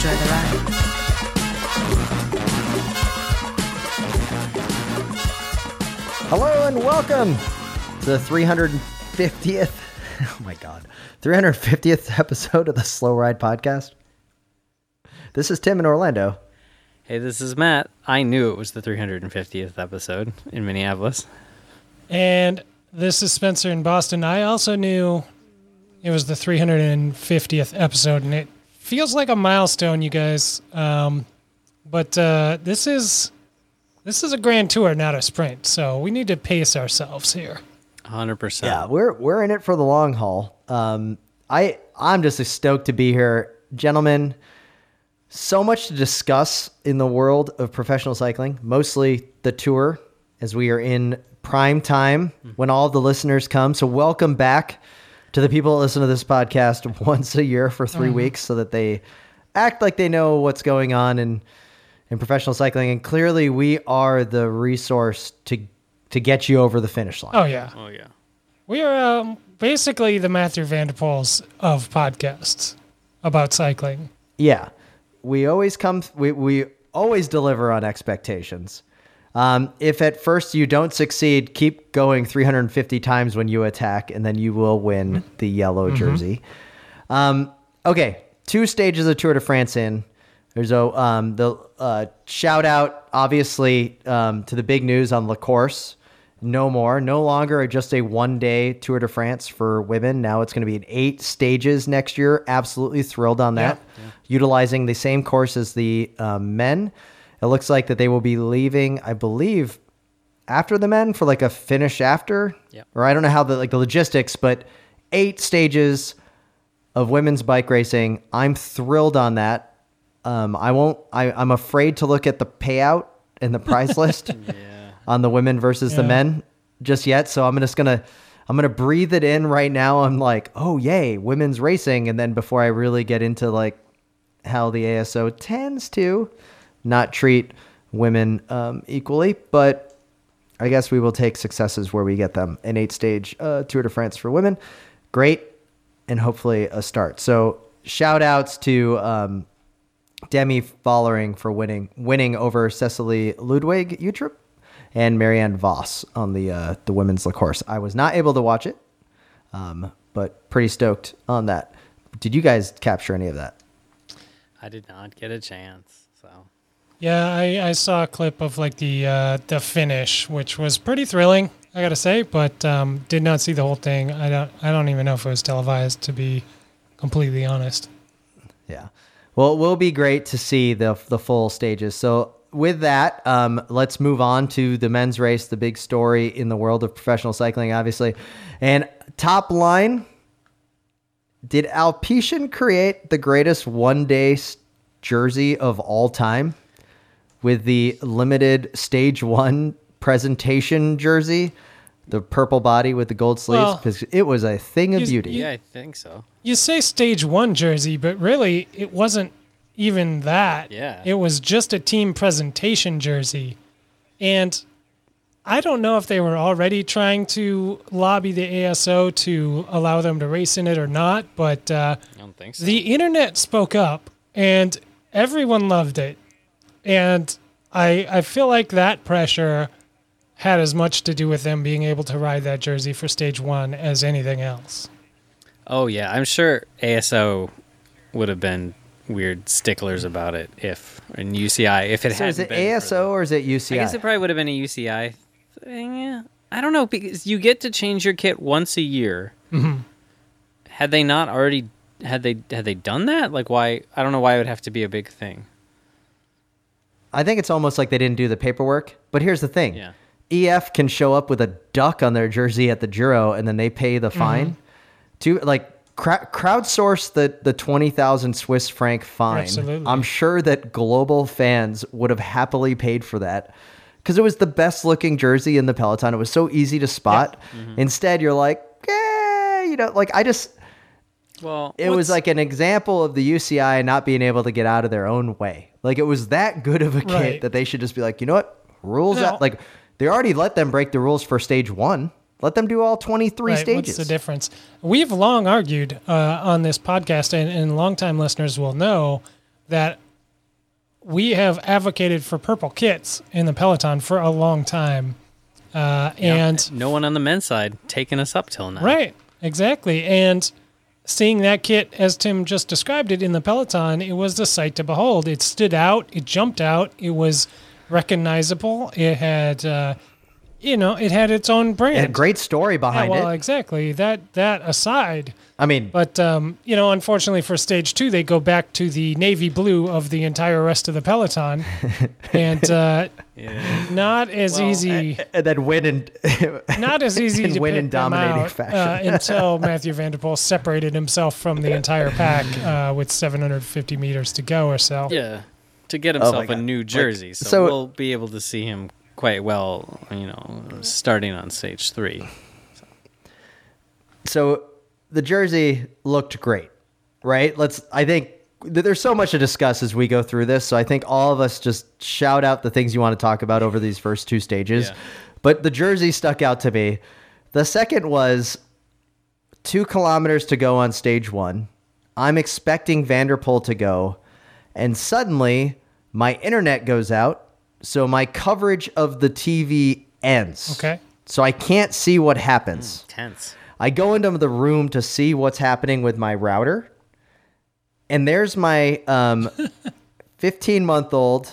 Enjoy the ride. Hello and welcome to the 350th, oh my God, 350th episode of the Slow Ride Podcast. This is Tim in Orlando. Hey, this is Matt. I knew it was the 350th episode in Minneapolis. And this is Spencer in Boston. I also knew it was the 350th episode, and it feels like a milestone, you guys. Um, but uh, this is this is a grand tour, not a sprint. So we need to pace ourselves here. 100%. Yeah, we're we're in it for the long haul. Um, I I'm just stoked to be here, gentlemen. So much to discuss in the world of professional cycling, mostly the tour, as we are in prime time when all the listeners come. So welcome back to the people that listen to this podcast once a year for 3 weeks, so that they act like they know what's going on in in professional cycling. And clearly, we are the resource to to get you over the finish line. Oh yeah, Oh, yeah. we are um, basically the Mathieu van der Poels of podcasts about cycling. Yeah, we always come. We we always deliver on expectations. Um, if at first you don't succeed, keep going 350 times when you attack, and then you will win the yellow jersey. Um, okay, two stages of Tour de France in. There's a um, the uh, shout out, obviously, um, to the big news on La Course. No more, no longer just a one day Tour de France for women. Now it's going to be in eight stages next year. Absolutely thrilled on that. Utilizing the same course as the um, men. It looks like that they will be leaving, I believe, after the men for like a finish after. Yep. Or I don't know how the like the logistics, but eight stages of women's bike racing. I'm thrilled on that. Um, I won't. I, I'm afraid to look at the payout and the prize list on the women versus the men just yet. So I'm just gonna I'm gonna breathe it in right now. I'm like, oh yay, women's racing, and then before I really get into like how the ASO tends to not treat women um, equally, but I guess we will take successes where we get them. An eight stage uh, Tour de France for women. Great. And hopefully a start. So shout outs to um, Demi Vollering for winning winning over Cecilie Ludwig Uttrup and Marianne Vos on the uh, the women's La Course. I was not able to watch it, um, but pretty stoked on that. Did you guys capture any of that? I did not get a chance. Yeah, I, I saw a clip of like the uh, the finish, which was pretty thrilling, I gotta say, but um, did not see the whole thing. I don't I don't even know if it was televised, to be completely honest. Yeah. Well, it will be great to see the the full stages. So with that, um, let's move on to the men's race, the big story in the world of professional cycling, obviously. And top line, did Alpecin create the greatest one day jersey of all time with the limited stage one presentation jersey? The purple body with the gold sleeves, Well, because it was a thing of you- beauty. yeah, I think so. You say stage one jersey, but really it wasn't even that. Yeah. It was just a team presentation jersey. And I don't know if they were already trying to lobby the ASO to allow them to race in it or not, but uh, I don't think so. the internet spoke up and everyone loved it. And I I feel like that pressure had as much to do with them being able to ride that jersey for stage one as anything else. oh, yeah. I'm sure ASO would have been weird sticklers about it if, in UCI, if it So had is it been ASO or is it UCI? I guess it probably would have been a UCI thing. Yeah. I don't know because you get to change your kit once a year. Mm-hmm. Had they not already had they had they done that? Like why? I don't know why it would have to be a big thing. I think it's almost like they didn't do the paperwork. But here's the thing: Yeah. EF can show up with a duck on their jersey at the Giro and then they pay the fine. To like cra- crowdsource the the twenty thousand Swiss franc fine. Absolutely. I'm sure that global fans would have happily paid for that because it was the best looking jersey in the Peloton. It was so easy to spot. Instead, you're like, eh, you know, like I just. Well, It was like an example of the UCI not being able to get out of their own way. Like it was that good of a kit Right. that they should just be like, you know what, rules No. out. Like they already let them break the rules for stage one. Let them do all twenty three Right, stages. What's the difference? We've long argued uh, on this podcast, and, and longtime listeners will know that we have advocated for purple kits in the Peloton for a long time. Uh, and no one on the men's side taking us up till now. Right, exactly. And seeing that kit, as Tim just described it in the Peloton, it was a sight to behold. It stood out, it jumped out, it was recognizable. It had, uh, you know, it had its own brand. It had a great story yeah, behind well, it. exactly. That that aside, I mean, but um, you know, unfortunately for stage two, they go back to the navy blue of the entire rest of the peloton, and uh, Yeah. not as easy. and then win and not as easy and to win pick in dominating out, fashion. uh, until Mathieu van der Poel separated himself from the entire pack uh, with 750 meters to go or so. Yeah. To get Oh himself a God. new jersey. so, so- we'll be able to see him quite well, you know, starting on stage three. so the jersey looked great, right? Let's. I think there's so much to discuss as we go through this. So I think all of us just shout out the things you want to talk about over these first two stages. Yeah. But the jersey stuck out to me. The second was two kilometers to go on stage one. I'm expecting van der Poel to go, and suddenly my internet goes out, so my coverage of the TV ends. Okay. So I can't see what happens. Tense. I go into the room to see what's happening with my router, and there's my um, 15 month old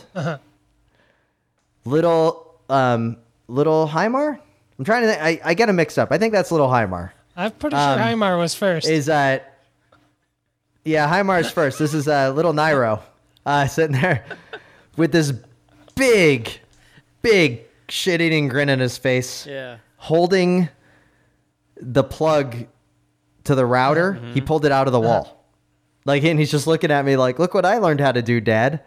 little um, little Heimar. I'm trying to. Think, I I get them mixed up. I think that's little Heimar. I'm pretty Um, sure Heimar was first. Is uh, yeah, Heimar's first. This is uh, little Nairo uh, sitting there with this big, big shit eating grin on his face Yeah. holding the plug to the router. Mm-hmm. He pulled it out of the uh-huh. wall. Like, and he's just looking at me like, look what I learned how to do, dad.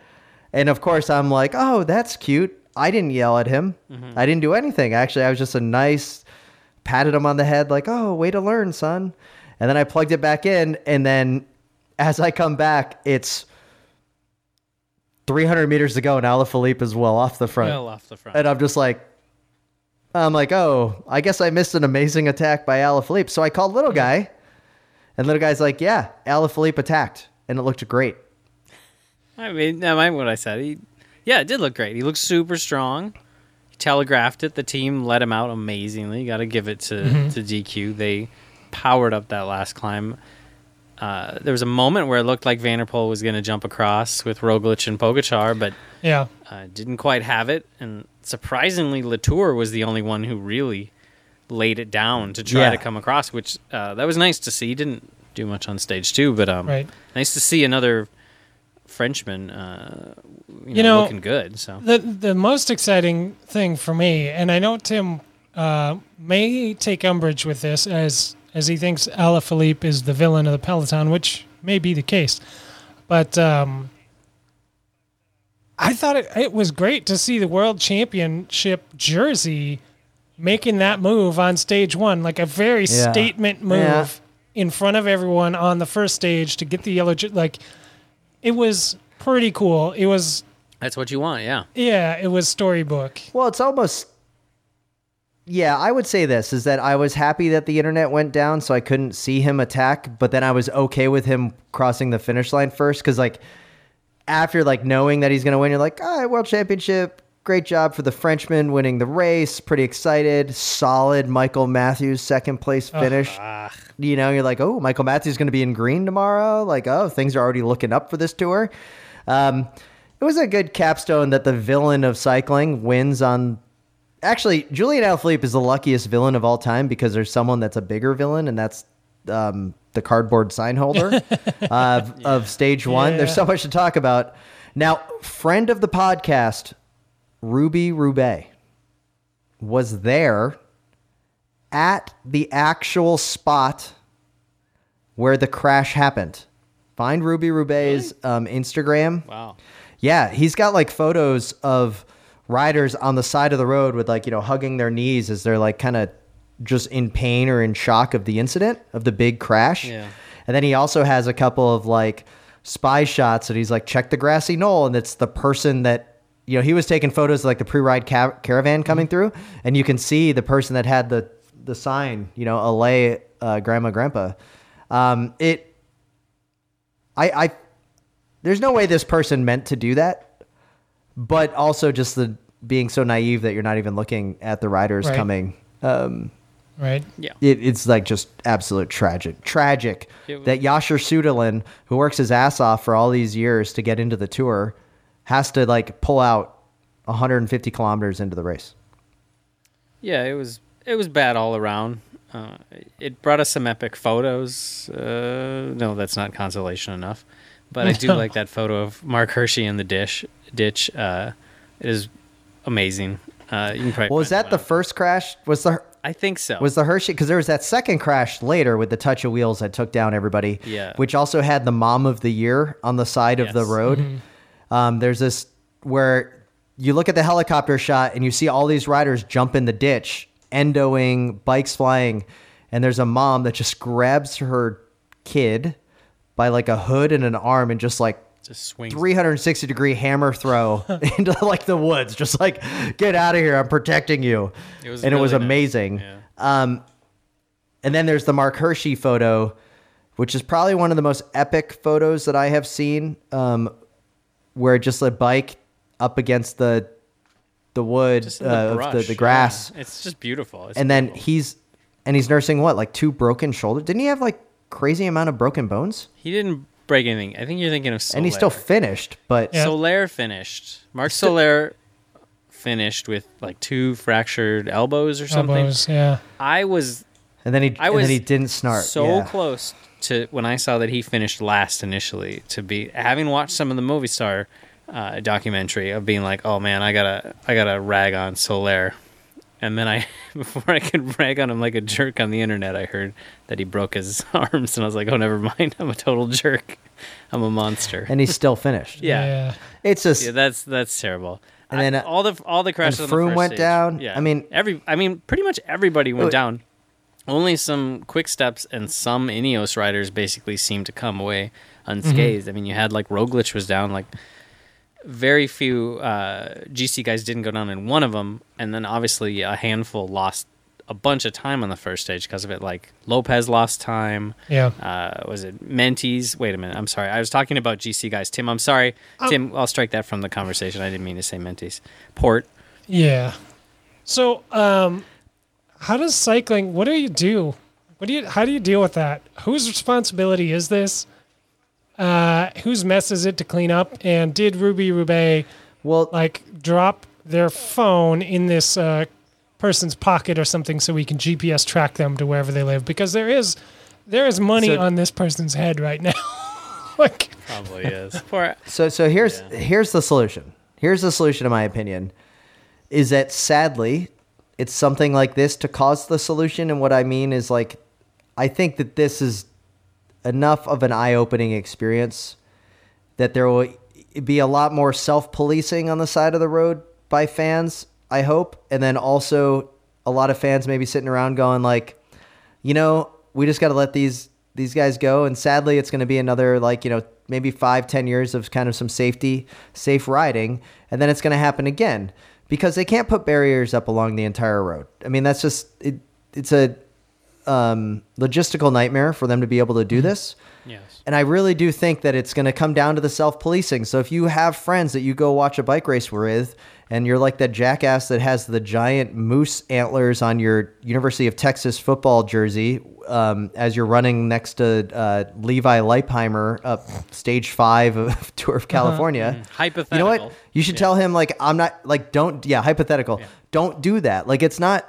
And of course, I'm like, oh, that's cute. I didn't yell at him. Mm-hmm. I didn't do anything. Actually, I was just a nice, patted him on the head, like, oh, way to learn, son. And then I plugged it back in. And then as I come back, it's 300 meters to go, and Alaphilippe is well off the front. Well off the front. And I'm just like, I'm like, oh, I guess I missed an amazing attack by Alaphilippe. So I called little guy, and little guy's like, yeah, Alaphilippe attacked, and it looked great. I mean, never mind what I said. He, yeah, it did look great. He looked super strong. He telegraphed it. The team let him out amazingly. Got to give it to, mm-hmm. to DQ. They powered up that last climb. Uh, there was a moment where it looked like van der Poel was going to jump across with Roglic and Pogačar, but yeah. uh, didn't quite have it. And surprisingly, Latour was the only one who really laid it down to try Yeah. to come across, which uh, that was nice to see. He didn't do much on stage two, but um, Right. nice to see another Frenchman, uh, you, You know, know, looking good. So The the most exciting thing for me, and I know Tim uh, may take umbrage with this as as he thinks Alaphilippe is the villain of the peloton, which may be the case, but um, I thought it, it was great to see the world championship jersey making that move on stage one, like a very Yeah. statement move Yeah. in front of everyone on the first stage to get the yellow. jer- Like it was pretty cool. It was that's what you want, yeah. yeah, it was storybook. Well, it's almost. Yeah, I would say this is that I was happy that the internet went down so I couldn't see him attack, but then I was okay with him crossing the finish line first because, like, after like knowing that he's gonna win, you're like, all right, world championship, great job for the Frenchman winning the race, pretty excited, solid Michael Matthews second place finish. You know, you're like, oh, Michael Matthews going to be in green tomorrow. Like, oh, things are already looking up for this tour. Um, it was a good capstone that the villain of cycling wins on. Actually, Julian Alaphilippe is the luckiest villain of all time because there's someone that's a bigger villain, and that's um, the cardboard sign holder of, of stage one. There's so much to talk about. Now, friend of the podcast, Ruby Roubaix, was there at the actual spot where the crash happened. Find Ruby Roubaix's um, Instagram. Wow. Yeah, he's got like photos of riders on the side of the road with like, you know, hugging their knees as they're like kind of just in pain or in shock of the incident of the big crash. Yeah. And then he also has a couple of like spy shots that he's like, check the grassy knoll. And it's the person that, you know, he was taking photos of like the pre ride ca- caravan coming through. And you can see the person that had the, the sign, you know, Allay, uh, grandma, grandpa. Um, it, I, I, there's no way this person meant to do that, but also just the being so naive that you're not even looking at the riders Right. coming. Um, Right. Yeah. it, it's like just absolute tragic, tragic was- that Jasha Sütterlin, who works his ass off for all these years to get into the tour, has to like pull out 150 kilometers into the race. Yeah, it was it was bad all around. Uh, it brought us some epic photos. Uh, no, that's not consolation enough. But I do like that photo of Marc Hirschi in the dish ditch. Uh, it is amazing. Uh, you can probably Well, was that the one. first crash? Was the I think so. was the Hirschi because there was that second crash later with the touch of wheels that took down everybody. Yeah. Which also had the mom of the year on the side of the Yes. road. Um, there's this where you look at the helicopter shot and you see all these riders jump in the ditch, endoing, bikes flying, and there's a mom that just grabs her kid by like a hood and an arm and just like just swings. 360 degree hammer throw into like the woods just like get out of here i'm protecting you It was and it was really nice. amazing Yeah. um and then there's the Marc Hirschi photo which is probably one of the most epic photos that i have seen um where just a bike up against the the wood uh, the brush. the, the yeah. grass It's just beautiful. It's and then he's and he's nursing what like two broken shoulders didn't he have like crazy amount of broken bones he didn't break anything. I think you're thinking of Soler. and he's still finished but Yeah. Soler finished. Marc Soler finished with like two fractured elbows or something. Elbows. Yeah. I was and then he I and was then he didn't snart so yeah. close to when I saw that he finished last initially to be having watched some of the Movistar uh, documentary of being like, oh man, I gotta I gotta rag on Soler, and then I before I could brag on him like a jerk on the internet, I heard that he broke his arms, and I was like, oh never mind, I'm a total jerk, I'm a monster. and he's still finished. yeah. Yeah. It's just Yeah, that's that's terrible. And I- then, uh, all the all the crashes. and on the Froome went stage, down. Yeah, I mean- every. I mean, pretty much everybody went Oh, down. Only some quick steps and some Ineos riders basically seemed to come away unscathed. I mean, you had like Roglic was down. Like very few uh, GC guys didn't go down in one of them, and then obviously a handful lost a bunch of time on the first stage because of it. Like Lopez lost time. Yeah. Uh, was it Mentees? Wait a minute. I'm sorry. I was talking about GC guys. Tim, I'm sorry. Tim, I'll strike that from the conversation. I didn't mean to say Mentees. Port. Yeah. So, um, how does cycling? What do you do? What do you? How do you deal with that? Whose responsibility is this? Uh, whose mess is it to clean up? And did Ruby Roubaix well, like drop their phone in this uh, person's pocket or something so we can GPS track them to wherever they live? Because there is there is money So- on this person's head right now. like, Probably is. Poor. so so here's Yeah. here's the solution. Here's the solution, in my opinion, is that sadly, it's something like this to cause the solution. And what I mean is like, I think that this is enough of an eye-opening experience that there will be a lot more self-policing on the side of the road by fans. I hope, and then also a lot of fans maybe sitting around going like, you know, we just got to let these these guys go. And sadly, it's going to be another like you know maybe five ten years of kind of some safety, safe riding, and then it's going to happen again because they can't put barriers up along the entire road. I mean, that's just it. It's a um, logistical nightmare for them to be able to do this. Yes. And I really do think that it's going to come down to the self policing. So if you have friends that you go watch a bike race with, and you're like that jackass that has the giant moose antlers on your University of Texas football jersey um, as you're running next to uh, Levi Leipheimer up stage five of Tour of California. Hypothetical. You know what? You should Yeah. tell him like I'm not like don't yeah hypothetical. Don't do that. Like it's not.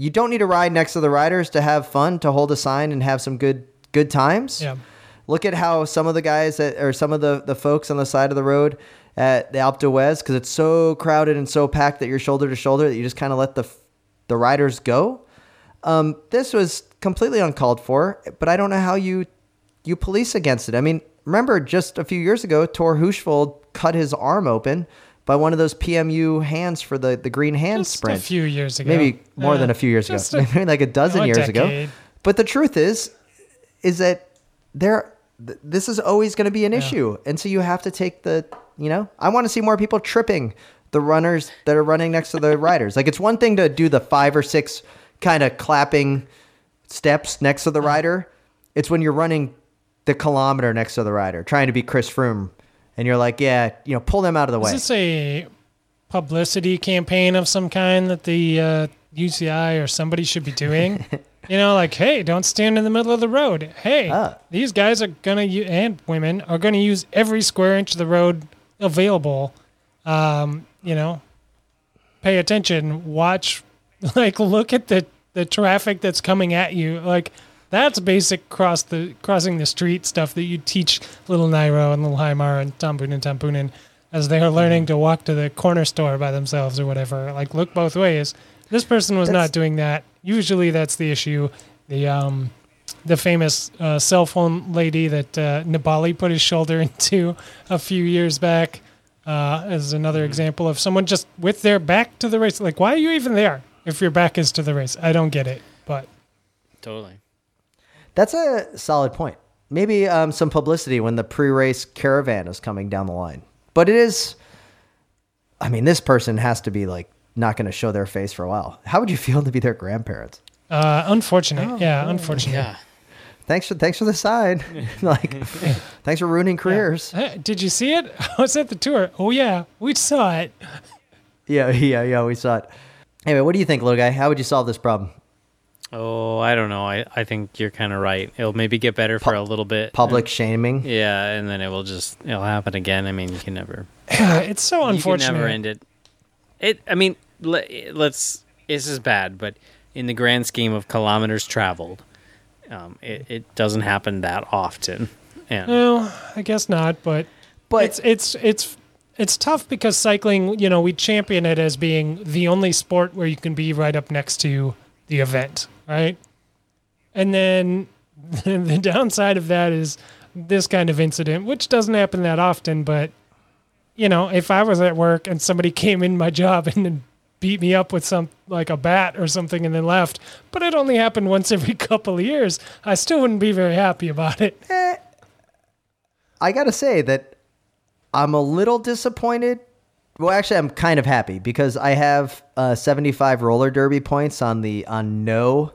You don't need to ride next to the riders to have fun, to hold a sign and have some good good times. Yeah. Look at how some of the guys that or some of the the folks on the side of the road at the Alpe d'Huez because it's so crowded and so packed that you're shoulder to shoulder that you just kind of let the the riders go. Um, this was completely uncalled for, but I don't know how you you police against it. I mean, remember just a few years ago, Thor Hushovd cut his arm open by one of those PMU hands for the, the green hand Just sprint. a few years ago. maybe more Uh, than a few years ago, a- maybe like a dozen a years ago. But the truth is, is that there, th- this is always going to be an issue, and so you have to take the, you know, I want to see more people tripping the runners that are running next to the riders. Like it's one thing to do the five or six kind of clapping steps next to the rider. It's when you're running the kilometer next to the rider, trying to be Chris Froome, and you're like, yeah, you know, pull them out of the way. Is this a publicity campaign of some kind that the uh, UCI or somebody should be doing? you know, like, hey, don't stand in the middle of the road. Hey, Ah. these guys are gonna u- and women are gonna use every square inch of the road available. Um, you know, pay attention. Watch, like, look at the the traffic that's coming at you. Like, that's basic cross the crossing the street stuff that you teach little Nairo and little Haimar and Tambun and Tampunin as they are learning to walk to the corner store by themselves or whatever. Like, look both ways. This person was That's- not doing that. Usually, that's the issue. The um, the famous uh, cell phone lady that uh, Nibali put his shoulder into a few years back uh, is another example of someone just with their back to the race. Like, why are you even there if your back is to the race? I don't get it, but Totally. That's a solid point. Maybe um, some publicity when the pre-race caravan is coming down the line. But it is. I mean, this person has to be like not going to show their face for a while. How would you feel to be their grandparents? uh, unfortunate. yeah, unfortunate. Yeah. Thanks for thanks for the sign. like, thanks for ruining careers. Hey, did you see it? I was at the tour. Oh yeah, we saw it. Yeah, yeah, yeah. We saw it. Anyway, what do you think, little guy? How would you solve this problem? Oh, I don't know. I, I think you're kind of right. It'll maybe get better for a little bit. Public shaming. Yeah, and then it will just it'll happen again. I mean, you can never it's so unfortunate. you can never end it. It. I mean, let, let's. This is bad, but in the grand scheme of kilometers traveled, um, it, it doesn't happen that often. And Well, I guess not, but But- it's it's it's it's tough because cycling, you know, we champion it as being the only sport where you can be right up next to the event, right? And then the downside of that is this kind of incident, which doesn't happen that often, but you know, if I was at work and somebody came in my job and then beat me up with some like a bat or something and then left, but it only happened once every couple of years, I still wouldn't be very happy about it. Eh. I gotta say that I'm a little disappointed. Well, actually, I'm kind of happy because I have uh, 75 roller derby points on the on no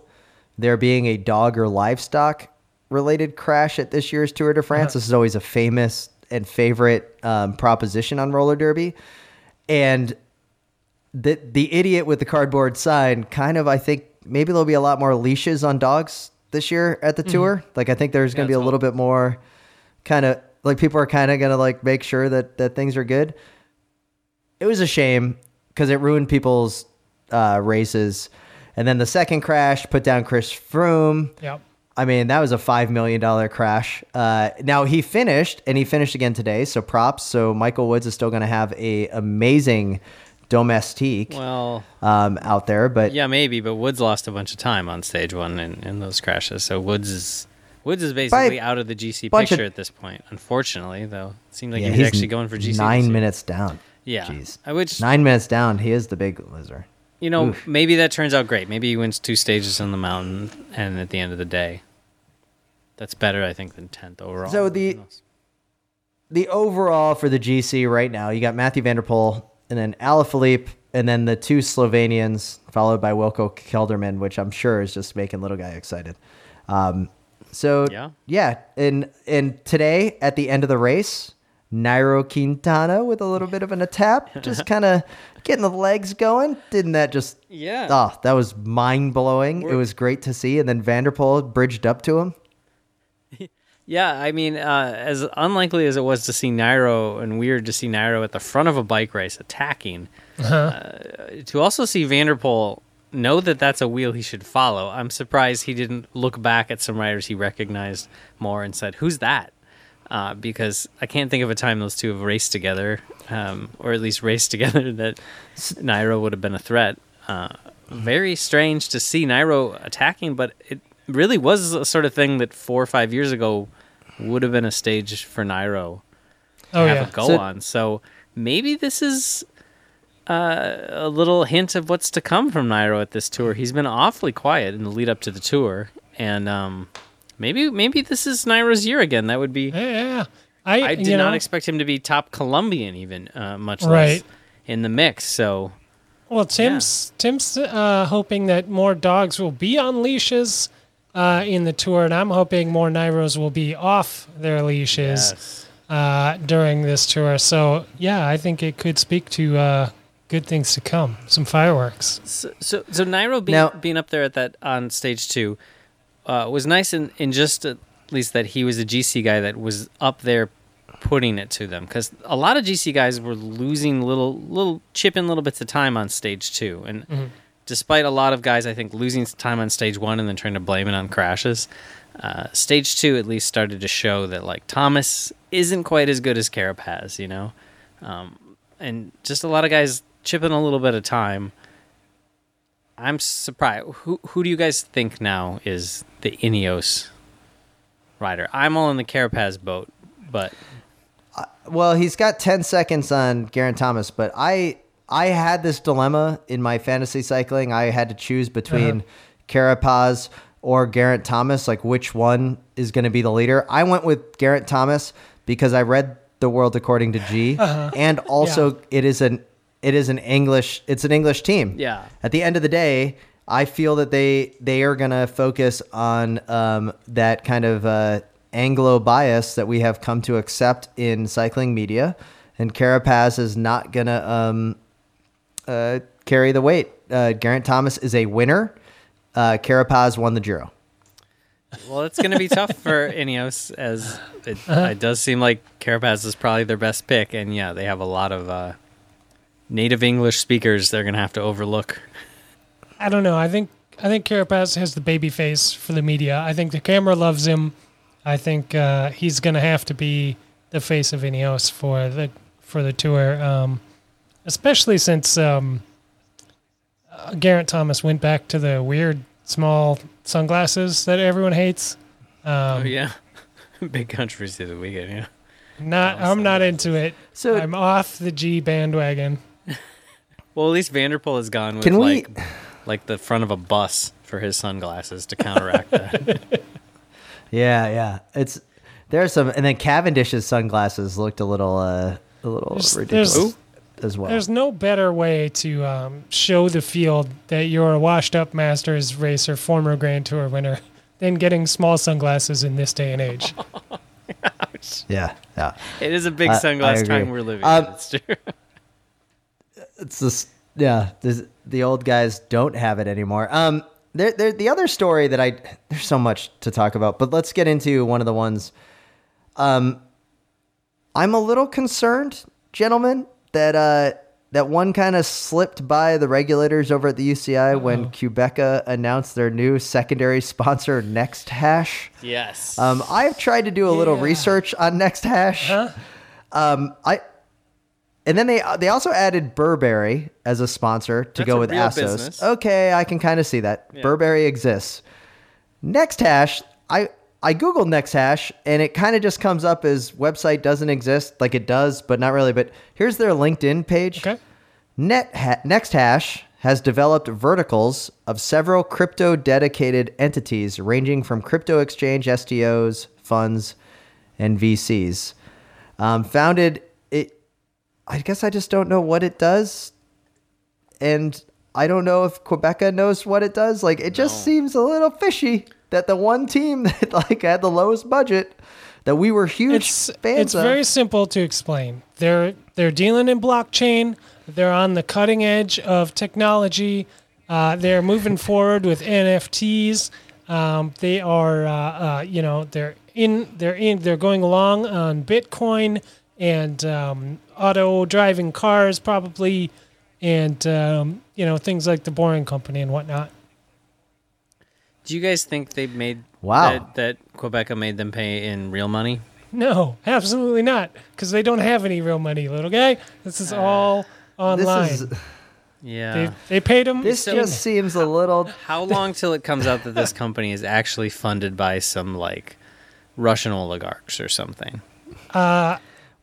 there being a dog or livestock related crash at this year's Tour de France. This is always a famous and favorite um, proposition on roller derby, and the the idiot with the cardboard sign kind of I think maybe there'll be a lot more leashes on dogs this year at the tour. Like I think there's going to be a little bit more kind of like people are kind of going to like make sure that that things are good. It was a shame because it ruined people's uh, races. And then the second crash put down Chris Froome. Yep. I mean, that was a five million dollar crash. Uh, now he finished, and he finished again today. So props. So Michael Woods is still going to have a amazing domestique well, um, out there. But yeah, maybe. But Woods lost a bunch of time on stage one in, in those crashes. So Woods is Woods is basically out of the GC bunch of- picture at this point. Unfortunately, though, it seemed like yeah, he was he's actually going for GC. nine minutes down. Yeah, Jeez. I which Nine minutes down, he is the big loser. you know Oof. maybe that turns out great. Maybe he wins two stages on the mountain, and at the end of the day, that's better, I think, than tenth overall. So the- the overall for the GC right now, you got Mathieu van der Poel and then Alaphilippe and then the two Slovenians followed by Wilco Kelderman, which I'm sure is just making little guy excited. Um, so Yeah. yeah, and and today at the end of the race, Nairo Quintana with a little bit of an attack, just kind of getting the legs going. Didn't that just? Yeah. Oh, that was mind blowing. It was great to see, and then van der Poel bridged up to him. Yeah, I mean, uh, as unlikely as it was to see Nairo and weird to see Nairo at the front of a bike race attacking, uh, to also see van der Poel know that that's a wheel he should follow. I'm surprised he didn't look back at some riders he recognized more and said, "Who's that?" Uh, because I can't think of a time those two have raced together, um, or at least raced together that Nairo would have been a threat. Uh, very strange to see Nairo attacking, but it really was a sort of thing that four or five years ago would have been a stage for Nairo to Oh have yeah. a go So- on. So maybe this is uh, a little hint of what's to come from Nairo at this tour. He's been awfully quiet in the lead up to the tour, and um, maybe maybe this is Nairo's year again. That would be. Yeah, yeah. I, I did you know, not expect him to be top Colombian, even uh, much less in the mix. So Well, Tim's Tim's uh, hoping that more dogs will be on leashes uh, in the tour, and I'm hoping more Nairos will be off their leashes yes. uh, during this tour. So yeah, I think it could speak to uh, good things to come. Some fireworks. So, so, so Nairo being, Now- being up there at that on stage two uh, was nice in, in just at least that he was a GC guy that was up there putting it to them because a lot of GC guys were losing little little chipping little bits of time on stage two, and despite a lot of guys I think losing time on stage one and then trying to blame it on crashes. Uh, stage two at least started to show that like Thomas isn't quite as good as Carapaz, you know, um, and just a lot of guys chipping a little bit of time. I'm surprised. Who who do you guys think now is the Ineos rider? I'm all in the Carapaz boat, but Well, he's got 10 seconds on Geraint Thomas, but I I had this dilemma in my fantasy cycling. I had to choose between uh-huh. Carapaz or Geraint Thomas, like which one is going to be the leader. I went with Geraint Thomas because I read The World According to G, uh-huh. and also it is an it is an English it's an English team. Yeah. At the end of the day, I feel that they they are going to focus on um, that kind of uh, Anglo bias that we have come to accept in cycling media, and Carapaz is not going to um, uh, carry the weight. Uh, Geraint Thomas is a winner. Uh, Carapaz won the Giro. well, it's going to be tough for Ineos as it, it does seem like Carapaz is probably their best pick, and yeah, they have a lot of uh, native English speakers they're going to have to overlook. I don't know. I think I think Carapaz has the baby face for the media. I think the camera loves him. I think uh, he's going to have to be the face of Ineos for the for the tour, um, especially since um, uh, Garrett Thomas went back to the weird small sunglasses that everyone hates. oh Um, yeah, big controversy of the weekend. Yeah. Not, I'm not into it. So I'm off the G bandwagon. Well, at least van der Poel has gone with Can we- like like the front of a bus for his sunglasses to counteract that. yeah, yeah, it's there's some, and then Cavendish's sunglasses looked a little uh, a little There's- ridiculous there's- as well. There's no better way to um, show the field that you're a washed up Masters racer, former Grand Tour winner, than getting small sunglasses in this day and age. yeah, yeah. it is a big I- I sunglass time we're living. Um, in. It's true. it's this yeah this, the old guys don't have it anymore um there, there the other story that i there's so much to talk about but let's get into one of the ones um i'm a little concerned gentlemen that uh that one kind of slipped by the regulators over at the UCI when Qhubeka announced their new secondary sponsor, NextHash. Yes. Um, I've tried to do a little Yeah. research on NextHash. Huh? Um, I and then they they also added Burberry as a sponsor to That's go a with real Assos. business. Okay, I can kind of see that. Burberry exists. NextHash, I I googled NextHash and it kind of just comes up as website doesn't exist, like it does, but not really. But here's their LinkedIn page. Okay. Net ha- NextHash has developed verticals of several crypto dedicated entities ranging from crypto exchange STOs, funds, and VCs. Um, founded it, I guess I just don't know what it does, and I don't know if Qhubeka knows what it does. Like it just seems a little fishy that the one team that like had the lowest budget that we were huge It's fans it's of. very simple to explain. They're they're dealing in blockchain. They're on the cutting edge of technology. Uh, they're moving forward with NFTs. Um, they are, uh, uh, you know, they're in, they're in, they're going along on Bitcoin and um, auto driving cars, probably, and um, you know things like the Boring Company and whatnot. Do you guys think they made Wow. that, that Qhubeka made them pay in real money? No, absolutely not, because they don't have any real money, little guy. This is all this online. is Yeah. They, they paid him. this So- just seems a little How long till it comes out that this company is actually funded by some like Russian oligarchs or something.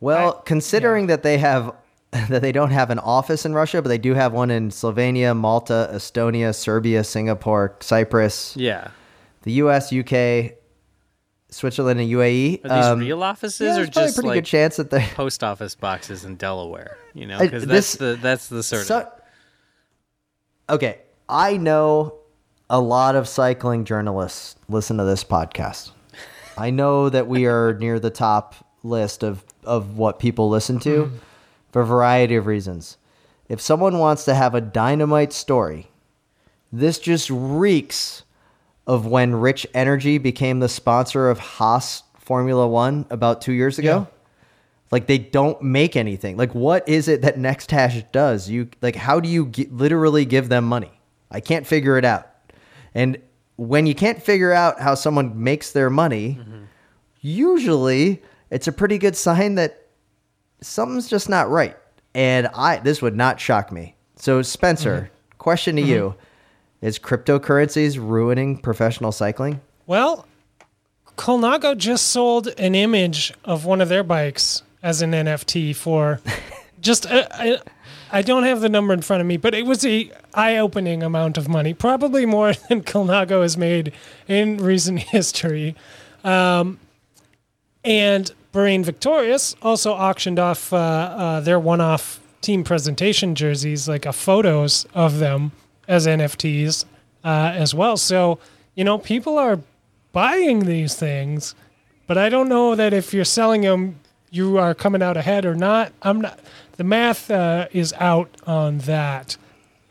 Well, considering that they have that they don't have an office in Russia, but they do have one in Slovenia, Malta, Estonia, Serbia, Singapore, Cyprus, Yeah. the U.S., UK, Switzerland, and UAE. Are these Um, real offices yeah, or just pretty like good chance that they. post office boxes in Delaware? You know, because that's the that's the sort of So, okay, I know a lot of cycling journalists listen to this podcast. I know that we are near the top list of, of what people listen to for a variety of reasons. If someone wants to have a dynamite story, this just reeks of when Rich Energy became the sponsor of Haas Formula One about two years ago. Like they don't make anything. Like what is it that NextHash does? You like how do you literally give them money? I can't figure it out. And when you can't figure out how someone makes their money, mm-hmm. usually it's a pretty good sign that something's just not right. And I this would not shock me. So Spencer, question to you: Is cryptocurrencies ruining professional cycling? Well, Colnago just sold an image of one of their bikes as an NFT for just uh, I, I don't have the number in front of me, but it was a eye-opening amount of money, probably more than Colnago has made in recent history. Um, and Bahrain Victorious also auctioned off uh, uh, their one-off team presentation jerseys, like a photos of them as NFTs uh, as well. So you know, people are buying these things, but I don't know that if you're selling them, you are coming out ahead or not. I'm not. The math uh, is out on that.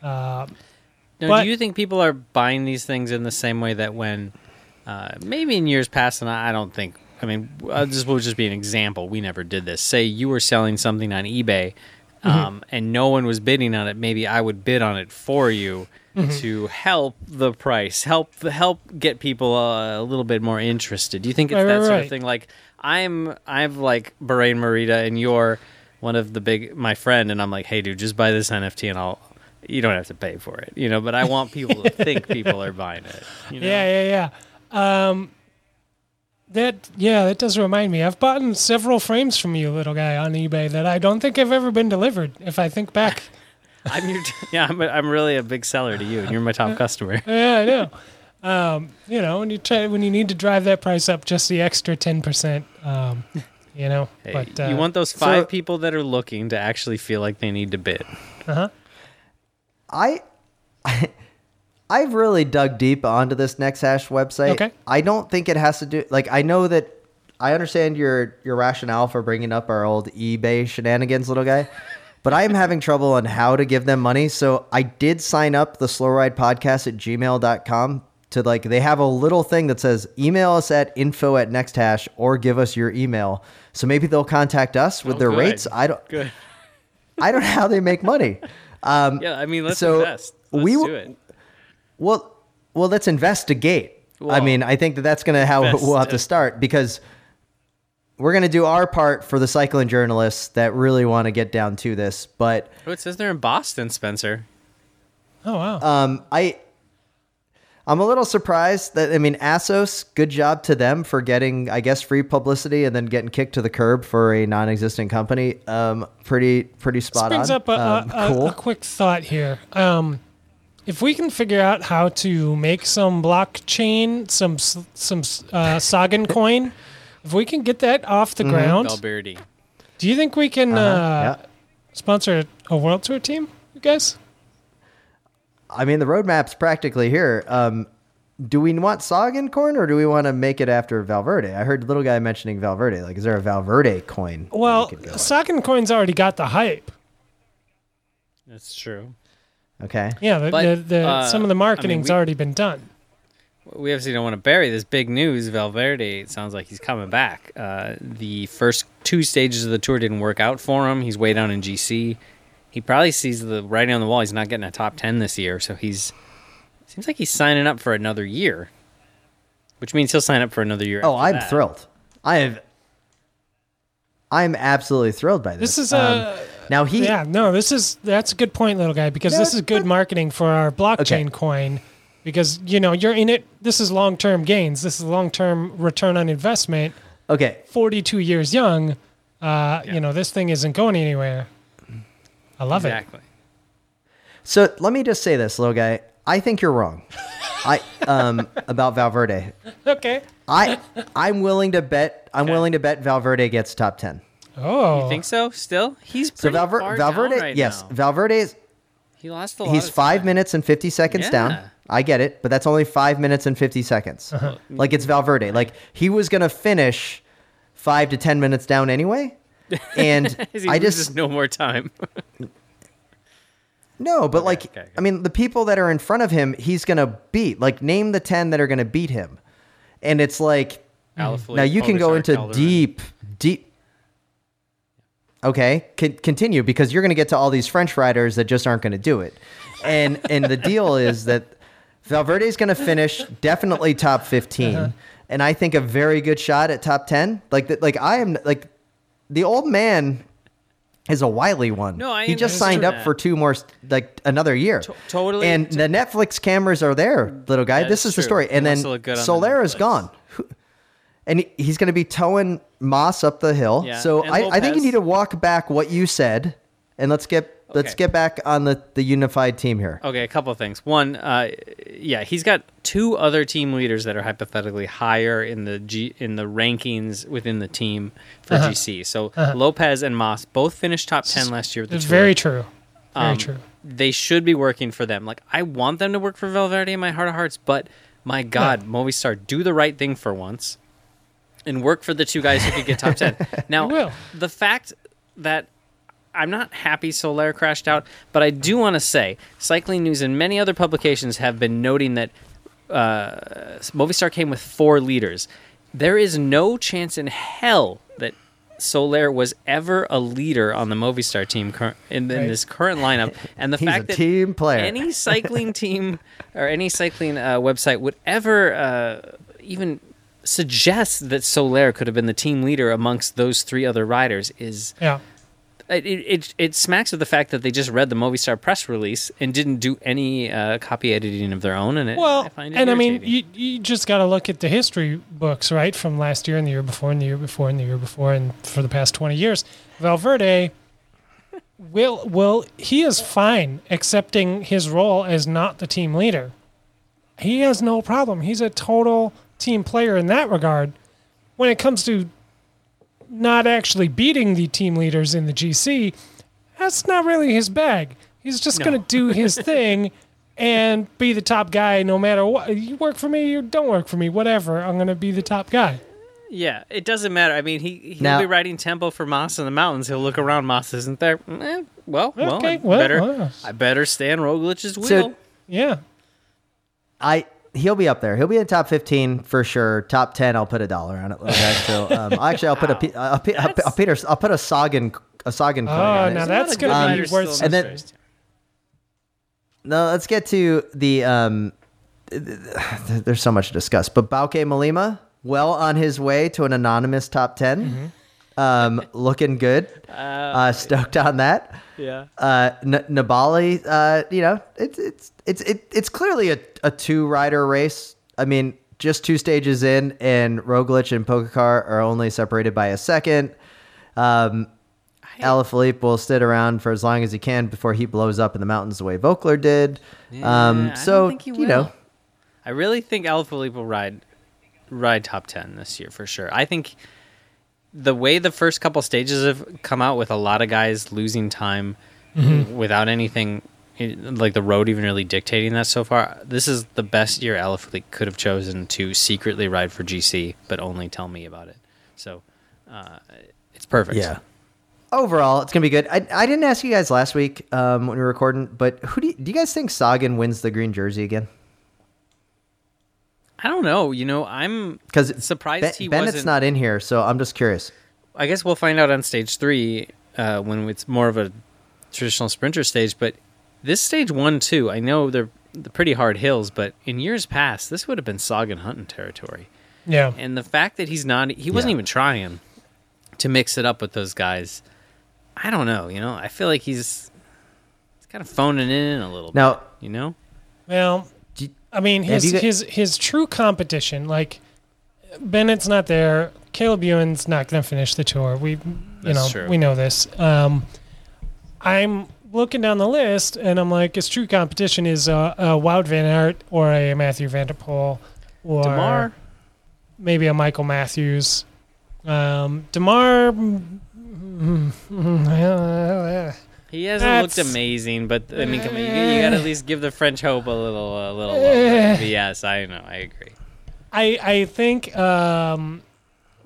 Now, But- do you think people are buying these things in the same way that when, uh, maybe in years past, and I don't think, I mean, uh, this will just be an example. We never did this. Say you were selling something on eBay, um, and no one was bidding on it. Maybe I would bid on it for you to help the price, help help get people uh, a little bit more interested. Do you think it's Right, that right, sort right. of thing? Like I'm, I'm like Bahrain Merida, and you're one of the big my friend, and I'm like, hey, dude, just buy this NFT, and I'll. You don't have to pay for it, you know. But I want people to think people are buying it. You know? Yeah, yeah, yeah. Um, that yeah, that does remind me. I've bought several frames from you, little guy, on eBay that I don't think have ever been delivered. If I think back, I'm your, yeah, I'm, a, I'm really a big seller to you, and you're my top customer. yeah, I know. Um, you know, when you try when you need to drive that price up just the extra ten percent. Um, you know, Hey, but uh, you want those five so- people that are looking to actually feel like they need to bid. uh-huh. I, I've really dug deep onto this NextHash website. Okay. I don't think it has to do like I know that I understand your your rationale for bringing up our old eBay shenanigans, little guy. But I am having trouble on how to give them money. So I did sign up the slow ride podcast at gmail.com to like they have a little thing that says email us at info at nexthash or give us your email. So maybe they'll contact us with Oh, their good. rates. I don't Good. I don't know how they make money. Um, Yeah, I mean, let's So, invest. Let's we do it. Well, well, let's investigate. I mean, I think that that's going to how best we'll have to to- start because we're going to do our part for the cycling journalists that really want to get down to this. But Oh, it says they're in Boston, Spencer. Oh wow. um, I, I'm a little surprised that I mean, Assos. Good job to them for getting, I guess, free publicity and then getting kicked to the curb for a non-existent company. Um, pretty, pretty This spot brings on. up a, um, a, a- a quick thought here. Um, if we can figure out how to make some blockchain, some some uh, Sagan coin, if we can get that off Mm-hmm. the ground, Valverde. do you think we can uh, Uh-huh, yeah. sponsor a world tour team, you guys? I mean, the roadmap's practically here. Um, do we want Sagan coin or do we want to make it after Valverde? I heard the little guy mentioning Valverde. Like, is there a Valverde coin? that we Well, could? Sagan coin's already got the hype. That's true. Okay. Yeah, the, But, the, the, uh, some of the marketing's we- already been done. We obviously don't want to bury this big news. Valverde, it sounds like he's coming back. Uh, the first two stages of the tour didn't work out for him. He's way down in GC. He probably sees the writing on the wall. He's not getting a top 10 this year, so he's seems like he's signing up for another year, which means he'll sign up for another year. Oh, after I'm that. thrilled. I have. I'm absolutely thrilled by this. This is Um, a now he. yeah, no, this is that's a good point, little guy, because No, this is good but- marketing for our blockchain Okay. coin. because you know you're in it. This is long term gains. This is long term return on investment. Okay, 42 years young. Uh, You know this thing isn't going anywhere. I love it. Exactly. so let me just say this, little guy. I think you're wrong. I um about Valverde. it. Okay. I I'm willing to bet I'm Okay. willing to bet Valverde gets top ten. Oh, You think so? Still, he's So pretty Valver- far Valverde, down right yes, now. Valverde is he lost a lot. he's of five time. minutes and fifty seconds Yeah. down. I get it, but that's only five minutes and fifty seconds. Like it's Valverde. Like he was gonna finish five to ten minutes down anyway. And He I just no more time. no, but like okay, okay. I mean, the people that are in front of him, he's gonna beat. Like name the ten that are gonna beat him, and it's like Alaphilippe, now you can go into Calderon. deep, deep. Okay, con- continue because you're going to get to all these French riders that just aren't going to do it, and and the deal is that Valverde is going to finish definitely top 15, Uh-huh. and I think a very good shot at top 10. Like that, like I am like the old man is a wily one. No, I he just signed up that. for two more, like another year. totally. And the Netflix cameras are there, little guy. That this is is the story. And then wants to look good on the gone. And he- he's going to be towing Mas up the hill. Yeah, So I, I think you need to walk back what you said, and let's get let's get back on the, the unified team here. Okay, a couple of things. One, uh, yeah, he's got two other team leaders that are hypothetically higher in the G in the rankings within the team for Uh-huh. GC. So Lopez and Mas both finished top ten last year with it's very true. Very Um, true. They should be working for them. Like I want them to work for Valverde in my heart of hearts, but my God, Movistar, do the right thing for once, and work for the two guys who could get top ten. Now, will. the fact that I'm not happy Soler crashed out, but I do want to say Cycling News and many other publications have been noting that uh, Movistar came with four leaders. There is no chance in hell that Soler was ever a leader on the Movistar team cur- in, in Right. this current lineup, and the He's fact that team player. any cycling team or any cycling uh, website would ever uh, even suggest that Soler could have been the team leader amongst those three other riders is Yeah. it, it, it smacks of the fact that they just read the Movistar press release and didn't do any uh, copy editing of their own. And it, Well, I find it and I mean, you, you just got to look at the history books, right? From last year and the year before and the year before and the year before and for the past 20 years. Valverde will will he is fine accepting his role as not the team leader. He has no problem. He's a total team player in that regard. When it comes to not actually beating the team leaders in the GC, that's not really his bag. He's just No. going to do his thing and be the top guy no matter what. You work for me, you don't work for me, whatever. I'm going to be the top guy. yeah, it doesn't matter. I mean, he he'll Now- be riding tempo for Mas in the mountains. He'll look around. Mas isn't there. Eh, well, well, Okay, I well, better well. I better stay on Roglic's wheel. So- Yeah. I he'll be up there. He'll be in top fifteen for sure. Top ten, I'll put a dollar on it. Okay? so um, actually, I'll put a, Pe- a, Pe- a, a Peter. I'll put a Sagan a Sagan coin Oh, on now There's a lot that's gonna good be worth in And then- No, let's get to the. Um, there's so much to discuss, but Bauke Mollema, well on his way to an anonymous top 10 Um, looking good. Uh, stoked on that. yeah. Uh, N- Nibali, uh, you know, it's it's it's it, it's clearly a, a two rider race. I mean, just two stages in, and Roglic and Pogačar are only separated by a second. Um, Alaphilippe will sit around for as long as he can before he blows up in the mountains the way Voeckler did. Yeah, um, I so don't think he you know. I really think Alaphilippe will ride ride top ten this year for sure. I think the way the first couple stages have come out with a lot of guys losing time without anything eh, like the road even really dictating that so far. This is the best year Alaphilippe could have chosen to secretly ride for GC, but only tell me about it. So uh, it's perfect. yeah. Overall, it's gonna be good. I, I didn't ask you guys last week um, when we were recording, but who do you, do you guys think Sagan wins the green jersey again? I don't know. You know, I'm Because surprised he Bennett's wasn't. not in here, so I'm just curious. I guess we'll find out on stage three uh, when it's more of a traditional sprinter stage. But this stage one, too, I know they're, they're pretty hard hills, but in years past, this would have been Sagan hunting territory. Yeah. And the fact that he's not, he wasn't Yeah. even trying to mix it up with those guys. I don't know. You know, I feel like he's, he's kind of phoning in a little Now, bit. You know, Well, do, I mean, his got- his his true competition, like Bennett's not there. Caleb Ewan's not going to finish the tour. We, you That's know, true. we know this. Um, I'm looking down the list, and I'm like, his true competition is uh, a Wout Van Aert or a Mathieu van der Poel or Démare, maybe a Michael Matthews. Um, Démare. mm, mm, he hasn't looked amazing, but I mean, come on, you, you got to at least give the French hope a little, a little. love, right? But yes, I know, I agree. I I think um,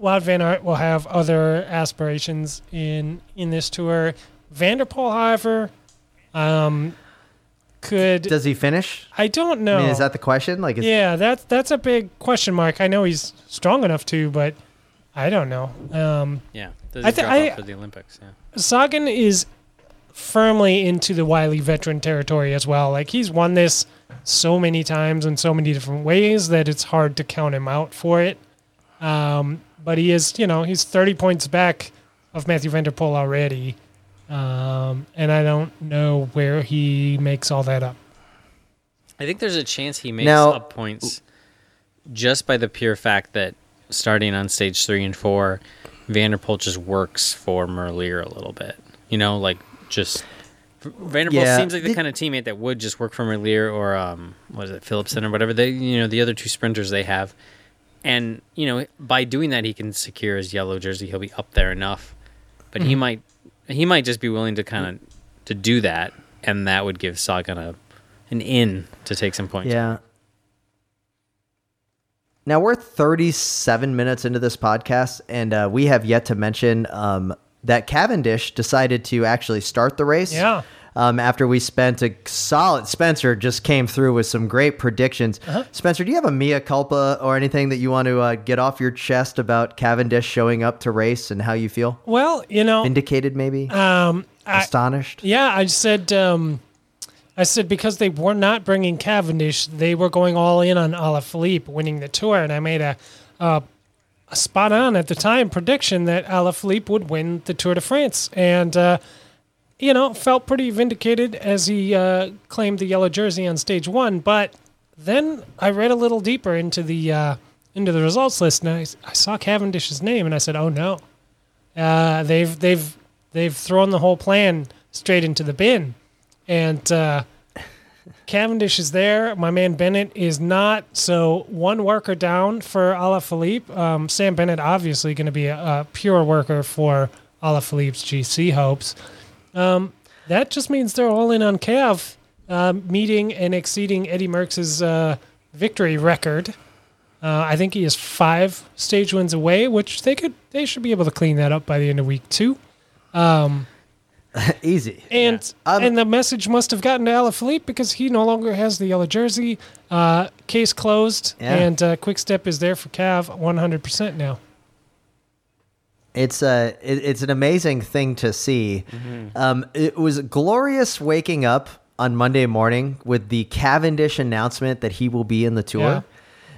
Wout Van Aert will have other aspirations in in this tour. van der Poel, however, um, could Does he finish? I don't know. I mean, is that the question? Like, is, yeah, that's that's a big question mark. I know he's strong enough to, but I don't know. Um, Yeah, does I he drop I- out for the Olympics? Yeah. Sagan is firmly into the Wiley veteran territory as well. Like he's won this so many times in so many different ways that it's hard to count him out for it. Um, but he is, you know, he's 30 points back of Mathieu van der Poel already. Um, and I don't know where he makes all that up. I think there's a chance he makes Now- up points just by the pure fact that starting on stage three and four, van der Poel just works for Merlier a little bit. You know, like just van der Poel Yeah. seems like the Did- kind of teammate that would just work for Merlier or um, what is it, Philipsen or whatever they, you know, the other two sprinters they have. And you know, by doing that, he can secure his yellow jersey. He'll be up there enough, but he might, he might just be willing to kind of to do that, and that would give Sagan a an in to take some points. Yeah. Now we're 37 minutes into this podcast, and uh, we have yet to mention um, that Cavendish decided to actually start the race. Yeah. Um, after we spent a solid, Spencer just came through with some great predictions. Uh-huh. Spencer, do you have a mea culpa or anything that you want to uh, get off your chest about Cavendish showing up to race and how you feel? Well, you know, Vindicated, maybe? um, I, Astonished? Yeah, I said um, I said because they were not bringing Cavendish, they were going all in on Alaphilippe winning the tour, and I made a, a, a spot on at the time prediction that Alaphilippe would win the Tour de France, and uh, you know felt pretty vindicated as he uh, claimed the yellow jersey on stage one. But then I read a little deeper into the uh, into the results list, and I, I saw Cavendish's name, and I said, "Oh no." Uh, they've they've they've thrown the whole plan straight into the bin, and uh, Cavendish is there. My man Bennett is not. So one worker down for Alaphilippe. Um, Sam Bennett obviously going to be a, a pure worker for Alaphilippe's GC hopes. Um, that just means they're all in on Cav, uh, meeting and exceeding Eddie Merckx's uh, victory record. Uh, I think he is five stage wins away, which they could they should be able to clean that up by the end of week two. Easy. And Um, and the message must have gotten to Alaphilippe because he no longer has the yellow jersey. Uh, case closed, Yeah. and uh, Quick Step is there for Cav 100% now. It's a it, it's an amazing thing to see. Um, it was glorious waking up on Monday morning with the Cavendish announcement that he will be in the tour, Yeah.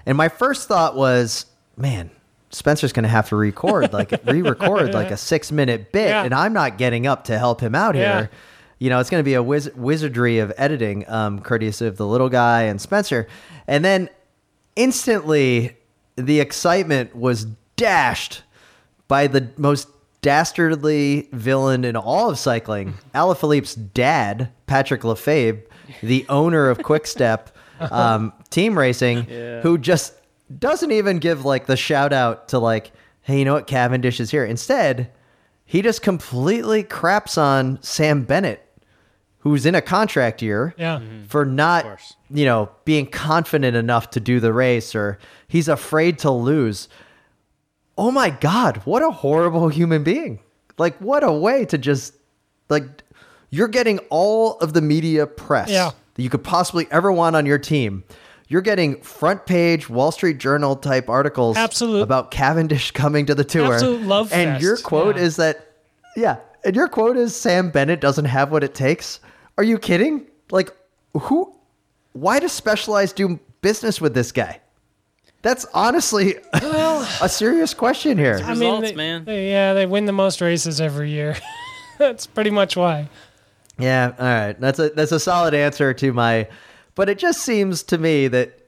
and my first thought was, man, Spencer's going to have to record like re-record like a six minute bit, Yeah. and I'm not getting up to help him out Yeah. here. You know, it's going to be a wiz- wizardry of editing, um, courtesy of the little guy and Spencer, and then instantly the excitement was dashed by the most dastardly villain in all of cycling, Alaphilippe's dad, Patrick Lefevere, the owner of Quickstep um, Team Racing, Yeah. who just doesn't even give like the shout out to like, hey, you know what, Cavendish is here. Instead, he just completely craps on Sam Bennett, who's in a contract year Yeah. Mm-hmm. for not you know being confident enough to do the race or he's afraid to lose oh my god what a horrible human being like what a way to just like you're getting all of the media press Yeah. that you could possibly ever want on your team you're getting front page Wall Street Journal type articles Absolute- about Cavendish coming to the tour. Absolute love and fest, your quote yeah. is that yeah, and your quote is Sam Bennett doesn't have what it takes. Are you kidding? Like who why does Specialized do business with this guy? That's honestly well, a serious question here. I mean, Results, they- man. they- yeah, they win the most races every year. That's pretty much why. Yeah, all right. That's a that's a solid answer to my but it just seems to me that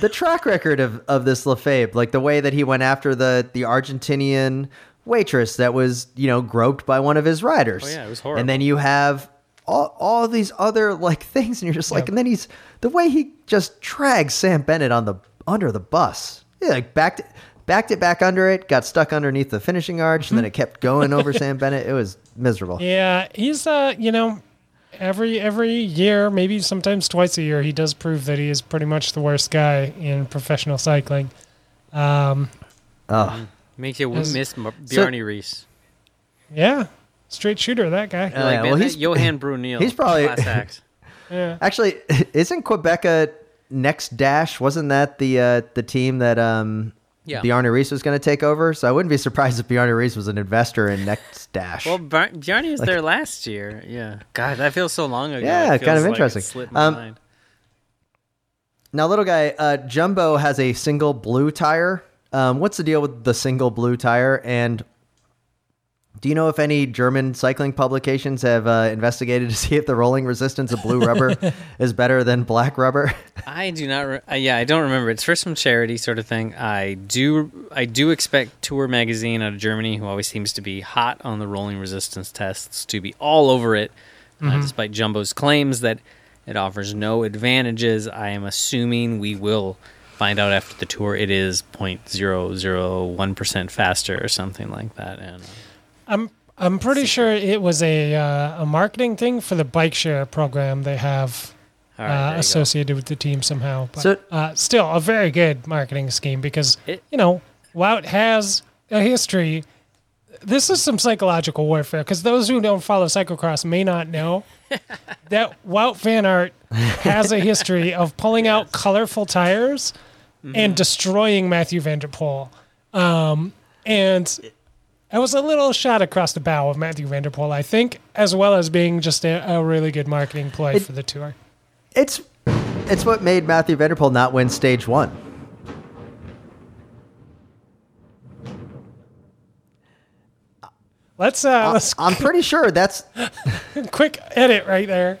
the track record of, of this Lefevere, like the way that he went after the the Argentinian waitress that was, you know, groped by one of his riders. Oh, yeah, it was horrible. And then you have all, all these other like things, and you're just like, and then he's the way he just drags Sam Bennett on the under the bus. Yeah, like backed backed it back under it, got stuck underneath the finishing arch, and then it kept going over Sam Bennett. It was miserable. Yeah, he's uh, you know, every every year, maybe sometimes twice a year, he does prove that he is pretty much the worst guy in professional cycling. Um, Oh, Make you As- miss M- So- Riis. yeah, straight shooter, that guy. Uh, like, well, he's- Johan Bruyneel. he's probably- class act. Yeah. actually, isn't Qhubeka next dash? Wasn't that the uh, the team that um Yeah. Bjarne Riis was going to take over? So I wouldn't be surprised if Bjarne Riis was an investor in NextHash. Well, Bar- Bjarne was there last year. Yeah. God, that feels so long ago. Yeah, kind of like interesting. Um, mind. Now, little guy, uh, Jumbo has a single blue tire. Um, what's the deal with the single blue tire? And do you know if any German cycling publications have uh, investigated to see if the rolling resistance of blue rubber is better than black rubber? I do not. Re- uh, yeah, I don't remember. It's for some charity sort of thing. I do. I do expect Tour magazine out of Germany, who always seems to be hot on the rolling resistance tests, to be all over it, uh, despite Jumbo's claims that it offers no advantages. I am assuming we will find out after the tour. It is 0.001 percent faster or something like that. And uh, I'm I'm pretty sure it was a uh, a marketing thing for the bike share program they have all right, there uh, you go. associated with the team somehow. But So- uh, still, a very good marketing scheme because It- you know Wout has a history. This is some psychological warfare because those who don't follow cyclocross may not know that Wout Van Aert has a history of pulling out colorful tires Mm-hmm. and destroying Mathieu van der Poel. Um, and it was a little shot across the bow of Mathieu van der Poel, I think, as well as being just a, a really good marketing ploy It- for the tour. it's it's what made Mathieu van der Poel not win stage one. Let's uh, let's I'm pretty sure that's quick edit right there.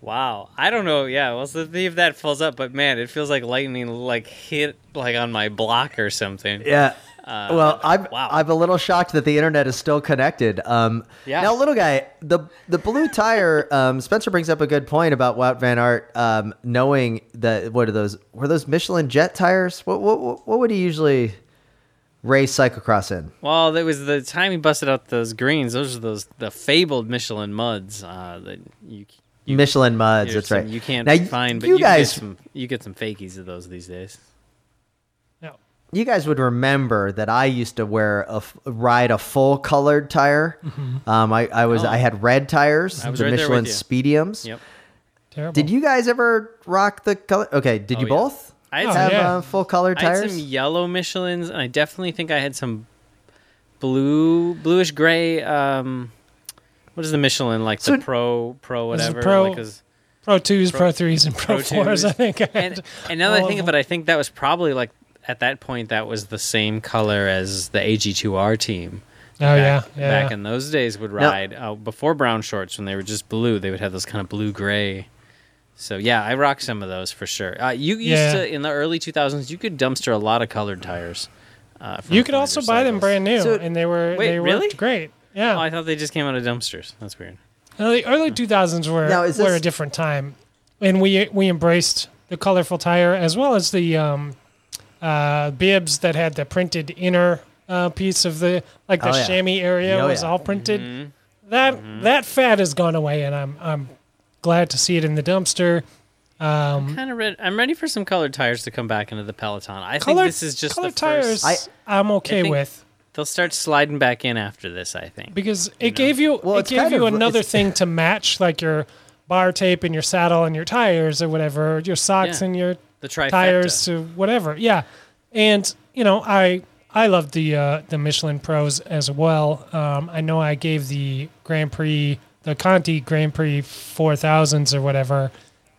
Wow, I don't know. Yeah, we'll see if that fills up. But man, it feels like lightning like hit like on my block or something. Yeah. Uh, well, I'm wow. I'm a little shocked that the internet is still connected. Um, Yeah. Now, little guy, the the blue tire. Um, Spencer brings up a good point about Wout Van Aert um, knowing that what are those? Were those Michelin Jet tires? What what what would he usually race cyclocross in? Well, it was the time he busted out those greens. Those are those the fabled Michelin muds uh, that you. you Michelin muds. That's some right. You can't Now, find, but you you, guys- get some. You get some fakies of those these days. No. You guys would remember that I used to wear a f- ride a full colored tire. Um, I, I was Oh. I had red tires, I was the right Michelin. Speediums. Yep. Terrible. Did you guys ever rock the color? Okay, did Oh, you yeah. both I had some, have yeah. uh, full colored tires? I had some yellow Michelins, and I definitely think I had some blue, bluish gray. Um, what is the Michelin like? So- the Pro, Pro, This is whatever. Pro- like, 'cause- Pro twos, pro, threes, and pro, Pro fours? twos. I think. I and, had and now that I think of of it, I think that was probably like at that point that was the same color as the AG2R team. Oh yeah, back, yeah. back in those days would ride uh, before brown shorts when they were just blue. They would have those kind of blue gray. So yeah, I rock some of those for sure. Uh, you used Yeah. to in the early 2000s. You could dumpster a lot of colored tires. Uh, you could also Flanders buy them brand new, So- and they were Wait, they really? great. Yeah, Oh, I thought they just came out of dumpsters. That's weird. No, the early 2000s were Now, is were a different time, and we we embraced the colorful tire as well as the um, uh, bibs that had the printed inner uh, piece of the like the Oh, yeah. chamois area Oh, was yeah. all printed. Mm-hmm. That that fad has gone away, and I'm I'm glad to see it in the dumpster. Um, Kind of ready. I'm ready for some colored tires to come back into the peloton. I think this is just colored the first. tires. I, am okay think- with They'll start sliding back in after this. I think. because it gave you Well, it gave you of- another thing to match, like your bar tape and your saddle and your tires or whatever, your socks Yeah. and your The trifecta. tires to whatever. Yeah, and you know I I love the uh, the Michelin Pros as well. Um, I know I gave the Grand Prix the Conti Grand Prix four thousands or whatever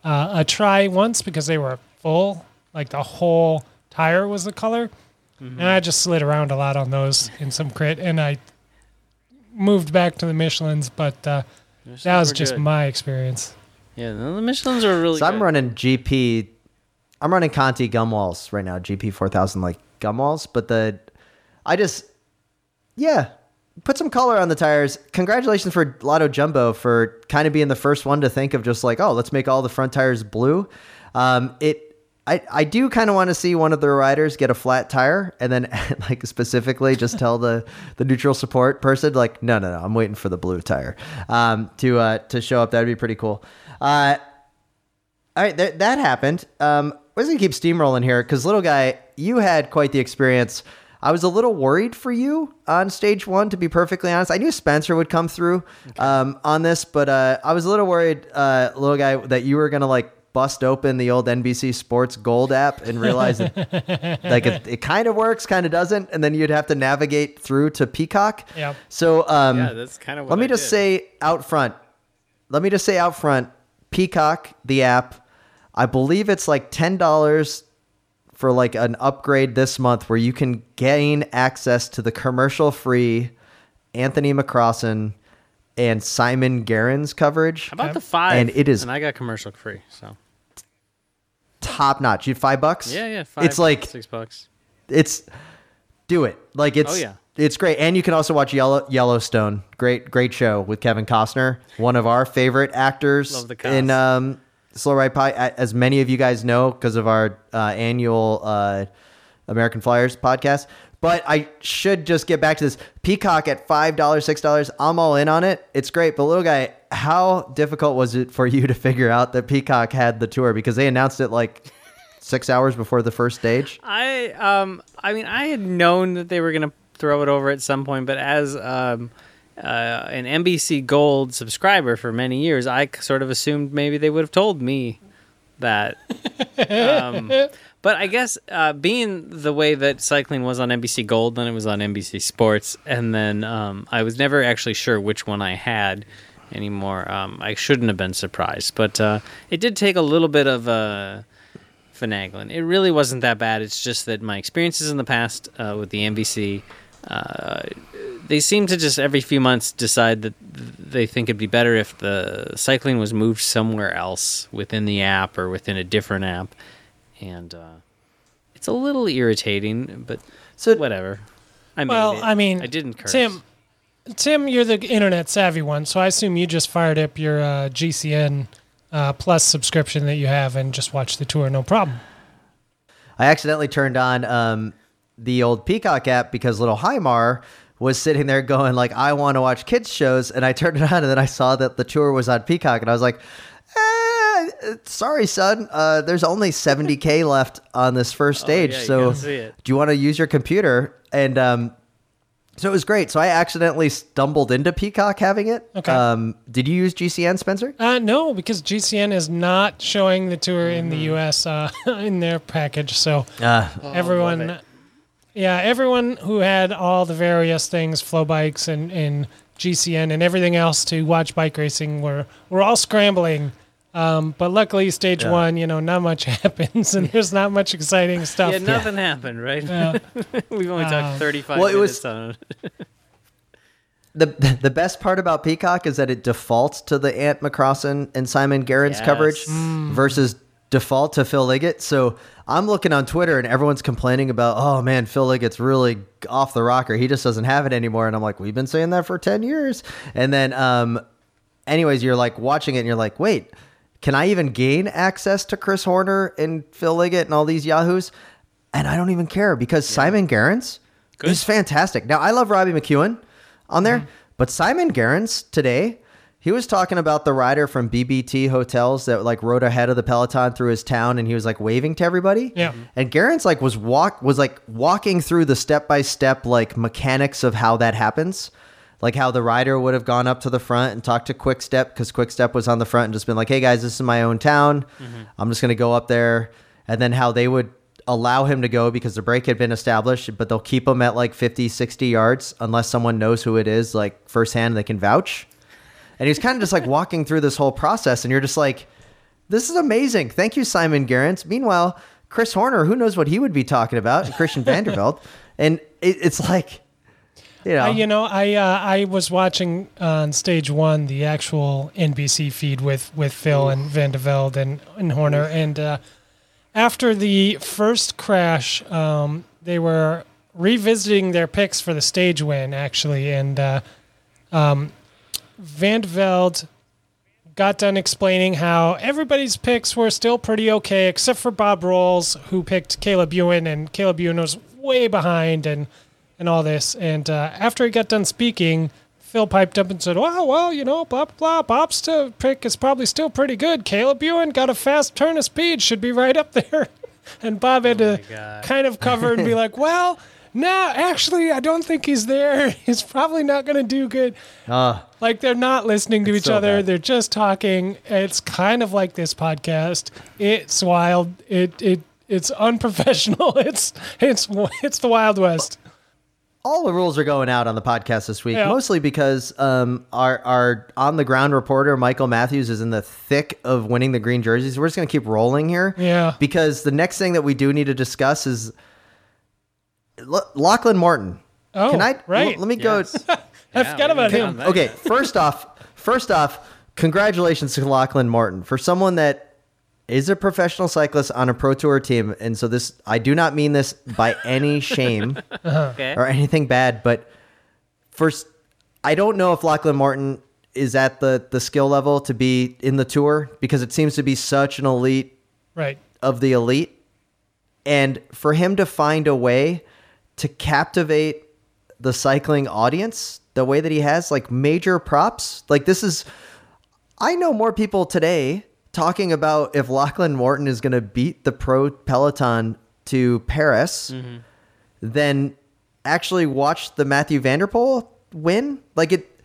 uh, a try once because they were full, like the whole tire was the color, and I just slid around a lot on those in some crit, and I moved back to the Michelin's, but uh, Those that was just good. my experience. Yeah, no, the Michelin's are really. So I'm running GP. I'm running Conti gum walls right now. GP four thousand like gum walls, but the I just yeah put some color on the tires. Congratulations for Lotto Jumbo for kind of being the first one to think of just like oh let's make all the front tires blue. Um, it I, I do kind of want to see one of the riders get a flat tire and then like specifically just tell the, the neutral support person like no no no I'm waiting for the blue tire um, to uh, to show up that'd be pretty cool. Uh, all right, th- that happened. Um, we're just gonna keep steamrolling here because little guy, you had quite the experience. I was a little worried for you on stage one, to be perfectly honest. I knew Spencer would come through um, on this, but uh, I was a little worried, uh, little guy, that you were gonna like bust open the old NBC Sports Gold app and realize that like it, it kind of works, kind of doesn't, and then you'd have to navigate through to Peacock. Yep. So um, Yeah, that's kind of. let me just say out front. Let me just say out front. Peacock, the app, I believe it's like ten dollars for like an upgrade this month, where you can gain access to the commercial-free Anthony McCrossan and Simon Gerrans coverage. How about the five? And it is- and I got commercial free. So Top notch. You five bucks? yeah, yeah. Five, it's like six bucks. it's do it like it's Oh, yeah. it's great and you can also watch Yellow, yellowstone great great show with kevin costner one of our favorite actors Love the in um slow ride pie as many of you guys know because of our uh, annual uh american flyers podcast. But i should just get back to this. Peacock at five dollars six dollars i'm all in on it. It's great. But little guy how difficult was it for you to figure out that peacock had the tour? Because they announced it like six hours before the first stage? I um I mean I had known that they were gonna throw it over at some point, but as um uh, an NBC Gold subscriber for many years, I sort of assumed maybe they would have told me that. um, but I guess uh, being the way that cycling was on NBC Gold, then it was on NBC Sports, and then um, I was never actually sure which one I had anymore. Um, I shouldn't have been surprised, but uh, it did take a little bit of Uh, finagling. It really wasn't that bad. It's just that my experiences in the past uh, with the NBC, uh, they seem to just every few months decide that they think it'd be better if the cycling was moved somewhere else within the app or within a different app, and uh, it's a little irritating. But So- whatever. I made Well, it. I mean, I didn't curse. Tim, Tim, you're the internet savvy one, so I assume you just fired up your uh, GCN uh, Plus subscription that you have and just watched the tour, no problem. I accidentally turned on um, the old Peacock app because little Hymar was sitting there going like, "I want to watch kids shows," and I turned it on, and then I saw that the tour was on Peacock, and I was like, eh, "Sorry, son, uh, there's only 70k left on this first stage, Oh, yeah, so gotta see it. do you want to use your computer?" And um, so it was great. So I accidentally stumbled into Peacock having it. Okay. Um, did you use GCN, Spencer? Uh, no, because GCN is not showing the tour in Mm-hmm. the U.S. Uh, in their package, so Uh, everyone, yeah, everyone who had all the various things, flow bikes and, and GCN and everything else to watch bike racing, were were all scrambling. Um, but luckily, stage Yeah. one, you know, not much happens, and there's not much exciting stuff. yeah, nothing happened, right? Yeah. We've only Um, talked 35 well, it minutes was- on it. the the best part about Peacock is that it defaults to the Ant McCrossan and Simon Gerrans Yes. coverage Mm. versus default to Phil Liggett. So I'm looking on Twitter and everyone's complaining about, oh man, Phil Liggett's really off the rocker. He just doesn't have it anymore. And I'm like, we've been saying that for 10 years. And then, um, anyways, you're like watching it and you're like, wait, can I even gain access to Chris Horner and Phil Liggett and all these Yahoos? And I don't even care because Simon Gerrans Good. is fantastic. Now, I love Robbie McEwen on there, Mm-hmm. but Simon Gerrans today, he was talking about the rider from BBT Hotels that like rode ahead of the peloton through his town, and he was like waving to everybody. Yeah. and Gerrans like was walk was like walking through the step by step like mechanics of how that happens. Like how the rider would have gone up to the front and talked to Quick Step because Quick Step was on the front and just been like, "Hey guys, this is my own town. Mm-hmm. I'm just gonna go up there," and then how they would allow him to go because the break had been established, but they'll keep him at like 50, 60 yards unless someone knows who it is, like firsthand, they can vouch. And he's kind of just like walking through this whole process, and you're just like, this is amazing. Thank you, Simon Garrett. Meanwhile, Chris Horner, who knows what he would be talking about, Christian Vande Velde. And it, it's like, you know, I, you know, I uh, I was watching on stage one the actual NBC feed with with Phil and Vande Velde and, and Horner, and uh, after the first crash, um, they were revisiting their picks for the stage win actually, and uh, um, Vande Velde got done explaining how everybody's picks were still pretty okay, except for Bob Rolls, who picked Caleb Ewan, and Caleb Ewan was way behind and and all this. And uh, after he got done speaking, Phil piped up and said, "Well, well, you know, blah blah. Bob's still pick is probably still pretty good. Caleb Ewan got a fast turn of speed, should be right up there." And Bob had Oh to God. kind of cover and be like, "Well." No, actually, I don't think he's there. He's probably not going to do good. uh, Like they're not listening to each so other. bad. They're just talking. It's kind of like this podcast. It's wild. It it it's unprofessional. It's it's it's the Wild West. all the rules are going out on the podcast this week, Yeah. mostly because um, our our on the ground reporter Michael Matthews is in the thick of winning the green jerseys. We're just gonna keep rolling here, Yeah. Because the next thing that we do need to discuss is Lachlan Morton. Oh, Can I? right. l- let me go. Yes. I Yeah, forgot about can him. Okay, first off, first off, congratulations to Lachlan Morton for someone that is a professional cyclist on a pro tour team. And so this, I do not mean this by any shame Okay. or anything bad, but first, I don't know if Lachlan Morton is at the the skill level to be in the tour because it seems to be such an elite Right. of the elite. And for him to find a way to captivate the cycling audience the way that he has, like major props, like this is, I know more people today talking about if Lachlan Morton is going to beat the pro peloton to Paris mm-hmm. than actually watch the Mathieu van der Poel win. Like it,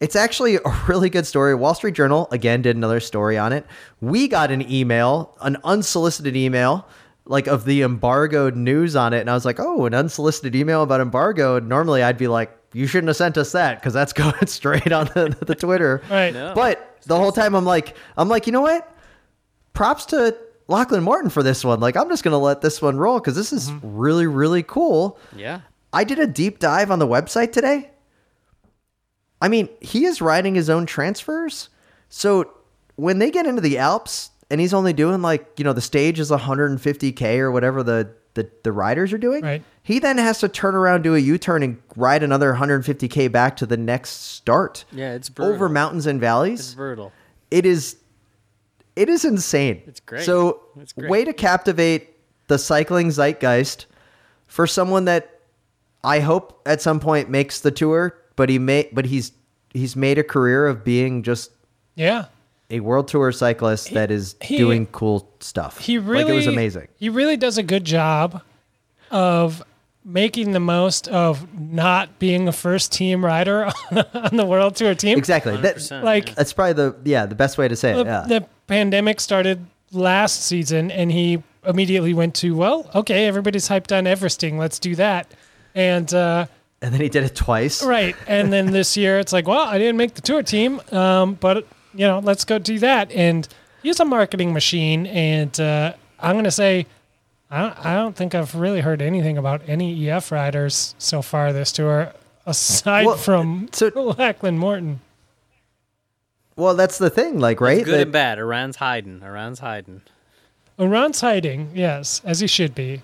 it's actually a really good story. Wall Street Journal again did another story on it. We got an email, an unsolicited email, like of the embargoed news on it, and I was like, "Oh, an unsolicited email about embargo." And normally, I'd be like, "You shouldn't have sent us that because that's going straight on the, the Twitter." Right. No. But the whole time, I'm like, I'm like, you know what? Props to Lachlan Morton for this one. Like, I'm just gonna let this one roll because this is mm-hmm. really, really cool. Yeah. I did a deep dive on the website today. I mean, he is writing his own transfers. So when they get into the Alps and he's only doing like, you know, the stage is 150K or whatever the, the, the riders are doing, Right. he then has to turn around, do a U turn, and ride another 150K back to the next start Yeah, it's brutal. over mountains and valleys It's brutal. it is it is insane. It's great. So It's great. way to captivate the cycling zeitgeist for someone that I hope at some point makes the tour, but he may but he's he's made a career of being just Yeah. A world tour cyclist that is he- doing cool stuff. He really like it was amazing. He really does a good job of making the most of not being a first team rider on the world tour team. Exactly. That, 100%, Like that's probably the yeah, the best way to say it. the, Yeah. the pandemic started last season and he immediately went to well okay everybody's hyped on everesting let's do that and uh, and then he did it twice. right and then this year it's like well i didn't make the tour team um, but you know let's go do that and he's a marketing machine and uh, i'm going to say I don't, I don't think i've really heard anything about any ef riders so far this tour aside Well, from so- Lachlan Morton. Well, that's the thing, like right? It's good That- and bad. Uran's hiding. Uran's hiding. Ron's hiding, yes, as he should be.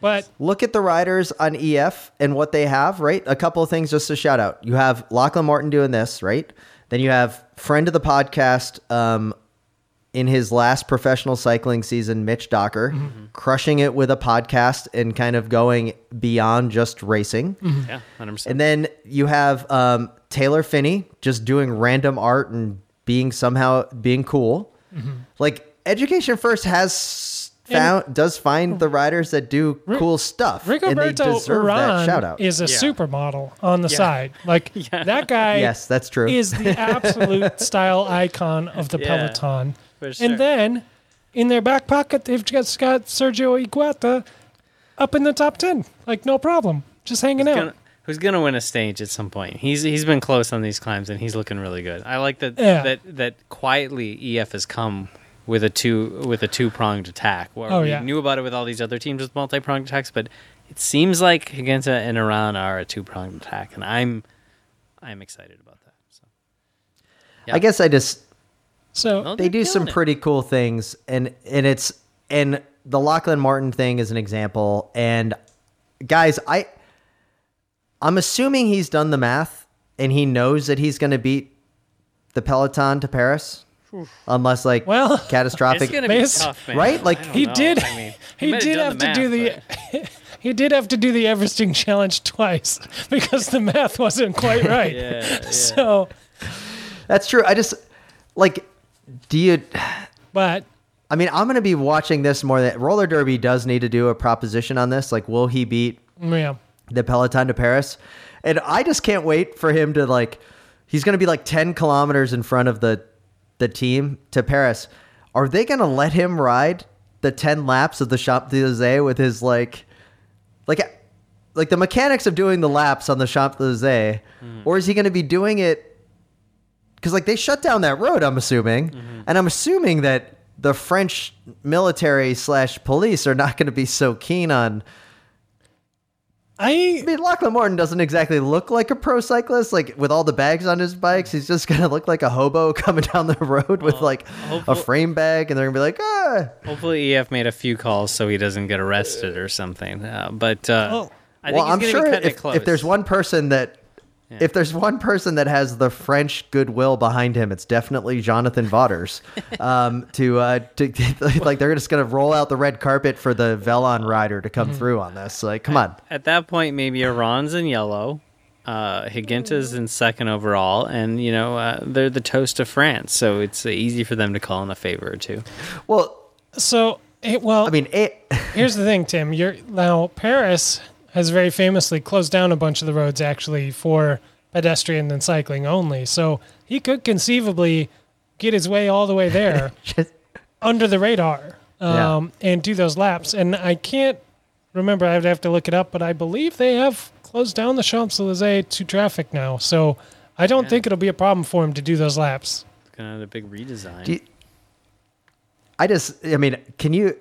But look at the riders on EF and what they have, right? A couple of things just to shout out. You have Lachlan Morton doing this, right? Then you have friend of the podcast um, in his last professional cycling season, Mitch Docker, Mm-hmm. crushing it with a podcast and kind of going beyond just racing. Yeah, hundred percent. And then you have um, Taylor Phinney just doing random art and being somehow being cool. Like Education First has found does find the riders that do cool stuff, and they Rigoberto Uran is a Yeah. supermodel on the Yeah. side. Like that guy yes, that's true. is the absolute style icon of the Yeah, peloton. sure. And then in their back pocket, they've just got Sergio Higuita up in the top 10. Like, no problem. Just hanging out. Gonna- who's gonna win a stage at some point? He's he's been close on these climbs and he's looking really good. I like that Yeah. that that quietly EF has come with a two with a two pronged attack. Where Oh, we yeah. knew about it with all these other teams with multi pronged attacks, but it seems like Higuita and Uran are a two pronged attack, and I'm I'm excited about that. So Yeah. I guess I just So Well, they do some it. pretty cool things and and it's and the Lachlan Morton thing is an example and guys I I'm assuming he's done the math and he knows that he's going to beat the Peloton to Paris unless like Well, catastrophic it's gonna be Bas- tough, man. right? Like, he know. did. I mean, he might did done have to do the. math, he did have to do the Everesting challenge twice because the math wasn't quite right. yeah, yeah. So, that's true. I just like do you but I mean, I'm going to be watching this more That roller derby does need to do a proposition on this like will he beat yeah, the Peloton to Paris. And I just can't wait for him to like he's going to be like 10 kilometers in front of the the team to Paris. Are they going to let him ride the 10 laps of the Champs Elysees with his like like like the mechanics of doing the laps on the Champs Elysees mm-hmm. or is he going to be doing it cuz like they shut down that road I'm assuming. Mm-hmm. And I'm assuming that the French military slash police are not going to be so keen on I I mean, Lachlan Morton doesn't exactly look like a pro cyclist. Like with all the bags on his bikes, he's just gonna look like a hobo coming down the road with like a frame bag, and they're gonna be like, ah. Hopefully, EF made a few calls so he doesn't get arrested or something. Uh, but uh, Oh. I think well, he's I'm sure be if, close. if there's one person that, if there's one person that has the French goodwill behind him, it's definitely Jonathan Vaughters. um, to uh, to like they're just gonna roll out the red carpet for the Velon rider to Mm-hmm. come through on this. Like, come on. at that point, maybe Uran's in yellow, uh, Higuita's in second overall, and you know uh, they're the toast of France, so it's uh, easy for them to call in a favor or two. Well, so it, well. I mean, it, Here's the thing, Tim. You're now Paris has very famously closed down a bunch of the roads actually for pedestrian and cycling only. So he could conceivably get his way all the way there just, under the radar Yeah. um, and do those laps. And I can't remember. I'd have to look it up, but I believe they have closed down the Champs Elysees to traffic now. So I don't Yeah. think it'll be a problem for him to do those laps. It's gonna have a big redesign. Do you- I just, I mean, can you?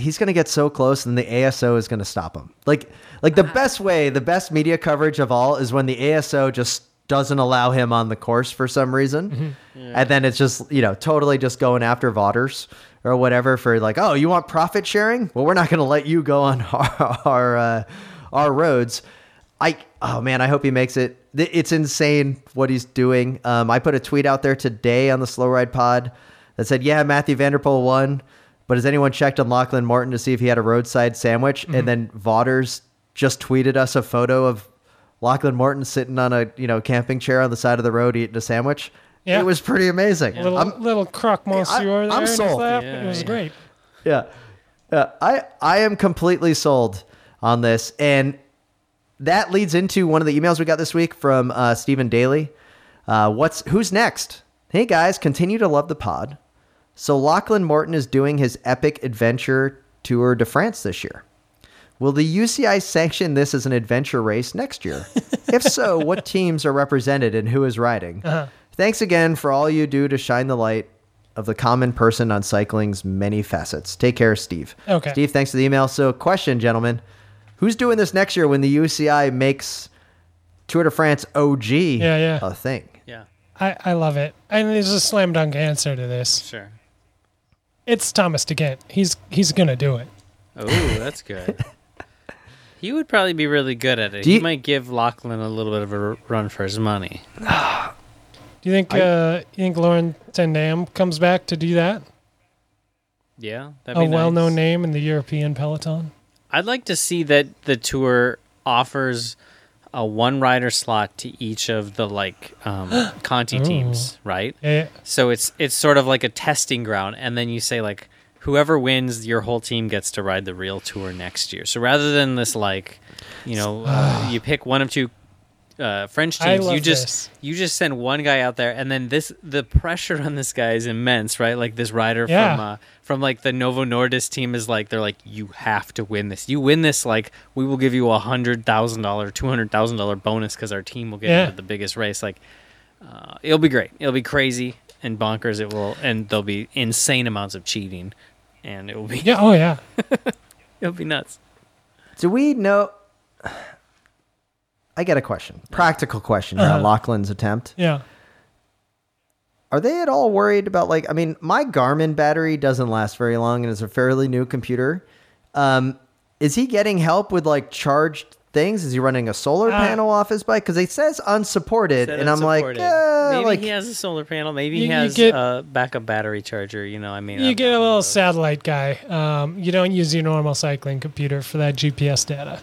He's going to get so close, and the ASO is going to stop him. Like, like the best way, the best media coverage of all is when the ASO just doesn't allow him on the course for some reason, and then it's just you know totally just going after Vaughters or whatever for like, oh, you want profit sharing? Well, we're not going to let you go on our our, uh, our roads. I oh man, I hope he makes it. It's insane what he's doing. Um, I put a tweet out there today on the Slow Ride Pod that said, "Yeah, Mathieu van der Poel won, but has anyone checked on Lachlan Morton to see if he had a roadside sandwich?" And then Vaughters just tweeted us a photo of Lachlan Morton sitting on a you know camping chair on the side of the road eating a sandwich. Yeah. It was pretty amazing. Little I'm- little croque monsieur I- there I'm in his sold. lap. Yeah, it was yeah. great. yeah, yeah. I I am completely sold on this, and that leads into one of the emails we got this week from uh, Stephen Daly. Uh, what's who's next? Hey guys, continue to love the pod. So Lachlan Morton is doing his epic adventure tour de France this year. Will the UCI sanction this as an adventure race next year? if so, what teams are represented and who is riding? Uh-huh. Thanks again for all you do to shine the light of the common person on cycling's many facets. Take care, Steve. Okay. Steve, thanks for the email. So, question, gentlemen. Who's doing this next year when the UCI makes Tour de France OG Yeah, yeah. a thing? yeah, I, I love it. And there's a slam dunk answer to this. sure. It's Thomas De Gendt. He's he's gonna do it. Oh, that's good. he would probably be really good at it. Do he you- might give Lachlan a little bit of a run for his money. Do you think uh, you think Lauren Tendam comes back to do that? Yeah, that'd A be nice. well-known name in the European peloton. I'd like to see that the tour offers a one rider slot to each of the like um, Conti teams, right? Yeah, So it's it's sort of like a testing ground, and then you say like whoever wins, your whole team gets to ride the real tour next year. So rather than this like, you know, uh, you pick one of two uh, French teams, you just this. you just send one guy out there, and then this the pressure on this guy is immense, right? Like this rider Yeah. from uh, from like the Novo Nordisk team is like they're like you have to win this. You win this, like we will give you a hundred thousand dollar, two hundred thousand dollar bonus because our team will get Yeah. into the biggest race. Like uh, it'll be great. It'll be crazy and bonkers. It will, and there'll be insane amounts of cheating, and it will be yeah. Oh yeah. it'll be nuts. Do we know? I get a question. Practical question here Uh-huh. Lachlan's attempt. Yeah. Are they at all worried about like? I mean, my Garmin battery doesn't last very long, and it's a fairly new computer. Um, is he getting help with like charged things? Is he running a solar Uh, panel off his bike? Because it says unsupported, Said and I'm like, unsupported. eh, maybe like he has a solar panel. Maybe You- he has get- a backup battery charger. You know, I mean, You I'm get a little those. satellite guy. Um, you don't use your normal cycling computer for that GPS data.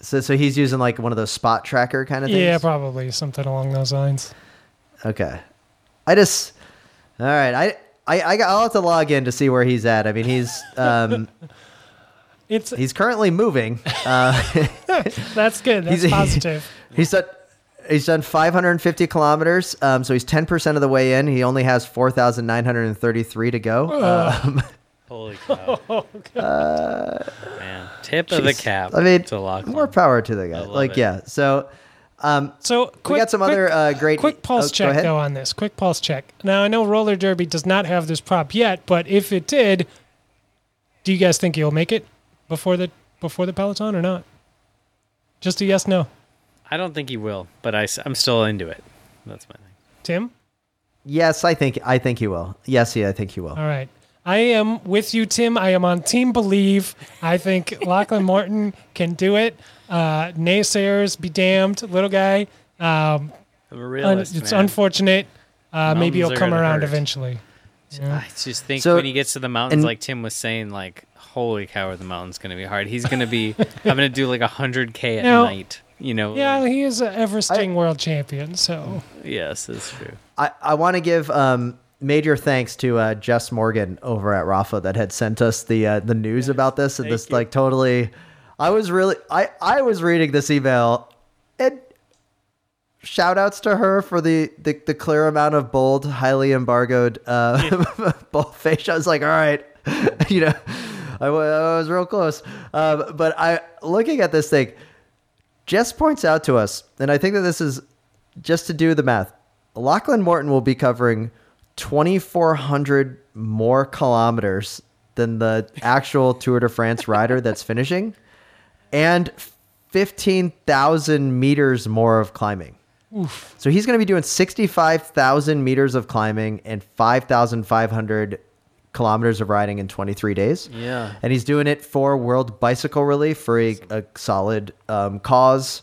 so. So he's using like one of those spot tracker kind of things. Yeah, probably something along those lines. Okay. I just all right. I I, I got, I'll have to log in to see where he's at. I mean, he's um It's he's currently moving. Uh, that's good. That's He's- positive. he's done he's done 550 kilometers. Um, so he's 10 percent of the way in. He only has 4,933 to go. Um, Holy cow! Man, tip of the Uh, cap. I mean, to more power to the guy. Like it. yeah. So um, So quick, we got some quick- other uh, great. Quick pulse oh, go check ahead. though on this. Quick pulse check. Now I know roller derby does not have this prop yet, but if it did, do you guys think he'll make it before the before the peloton or not? Just a yes no. I don't think he will, but I, am still into it. That's my thing. Tim. Yes, I think I think he will. Yes, yeah, I think he will. All right. I am with you, Tim. I am on Team Believe. I think Lachlan Morton can do it. Uh, naysayers be damned, little guy. Um, I'm a un- it's man. unfortunate. Uh, maybe he'll come around hurt. eventually. I just think So- when he gets to the mountains, and- like Tim was saying, like holy cow, are the mountains going to be hard? He's going to be having to do like hundred k at Now- night. You know? Yeah, like- he is an Everesting world champion, so yes, that's true. I, I want to give um, major thanks to uh, Jess Morgan over at Rapha that had sent us the uh, the news about this and this you. like totally. I was really I I was reading this email and shout outs to her for the the, the clear amount of bold, highly embargoed uh, bold face. I was like, all right, you know, I, I was real close. Um, but I looking at this thing. Jess points out to us, and I think that this is just to do the math. Lachlan Morton will be covering 2,400 more kilometers than the actual Tour de France rider that's finishing, and 15,000 meters more of climbing. So he's going to be doing 65,000 meters of climbing and 5,500 kilometers of riding in 23 days. Yeah. And he's doing it for World Bicycle Relief for a, a solid um, cause.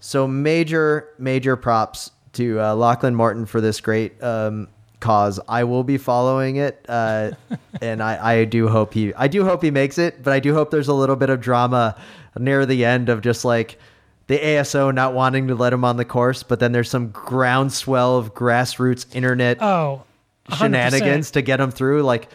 So major, major props to uh, Lachlan Morton for this great um, cause. I will be following it, uh, and I, I do hope he, I do hope he makes it. But I do hope there's a little bit of drama near the end of just like the ASO not wanting to let him on the course, but then there's some groundswell of grassroots internet oh, shenanigans to get him through. Like,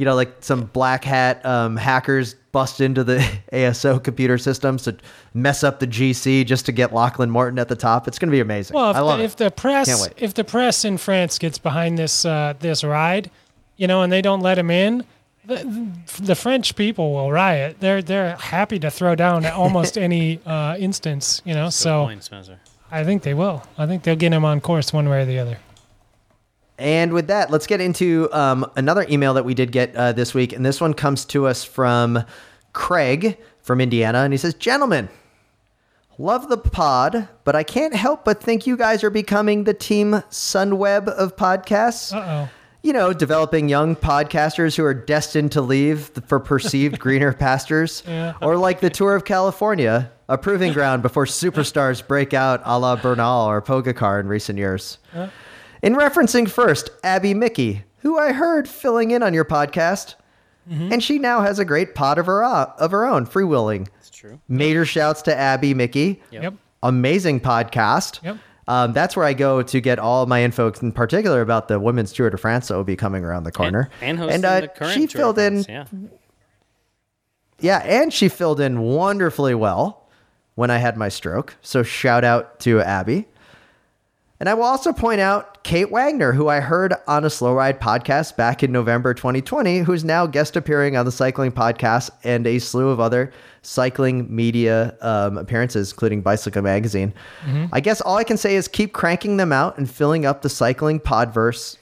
you know, like some black hat um, hackers bust into the ASO computer systems to mess up the GC just to get Lachlan Morton at the top. It's going to be amazing. Well, if, I love the, it. if the press if the press in France gets behind this uh, this ride, you know, and they don't let him in, the, the French people will riot. They're they're happy to throw down at almost any uh, instance, you know. Good so point, Spencer. I think they will. I think they'll get him on course one way or the other. And with that, let's get into um, another email that we did get uh, this week. And this one comes to us from Craig from Indiana. And he says, Gentlemen, love the pod, but I can't help but think you guys are becoming the team Sunweb of podcasts. Uh oh. you know, developing young podcasters who are destined to leave for perceived greener pastures, Yeah. or like the Tour of California, a proving ground before superstars break out a la Bernal or Pogačar in recent years. In referencing first Abby Mickey, who I heard filling in on your podcast, and she now has a great pod of her, o- of her own, freewheeling. It's true. Major shouts to Abby Mickey Yep. amazing podcast. Yep. Um, that's where I go to get all my info, in particular about the women's Tour de France that will be coming around the corner. And, and hosting uh, she Tour filled in, Yeah. yeah, and she filled in wonderfully well when I had my stroke. So shout out to Abby. And I will also point out Kate Wagner, who I heard on a Slow Ride podcast back in November 2020, who's now guest appearing on the Cycling Podcast and a slew of other cycling media um, appearances, including Bicycle Magazine. I guess all I can say is keep cranking them out and filling up the cycling podverse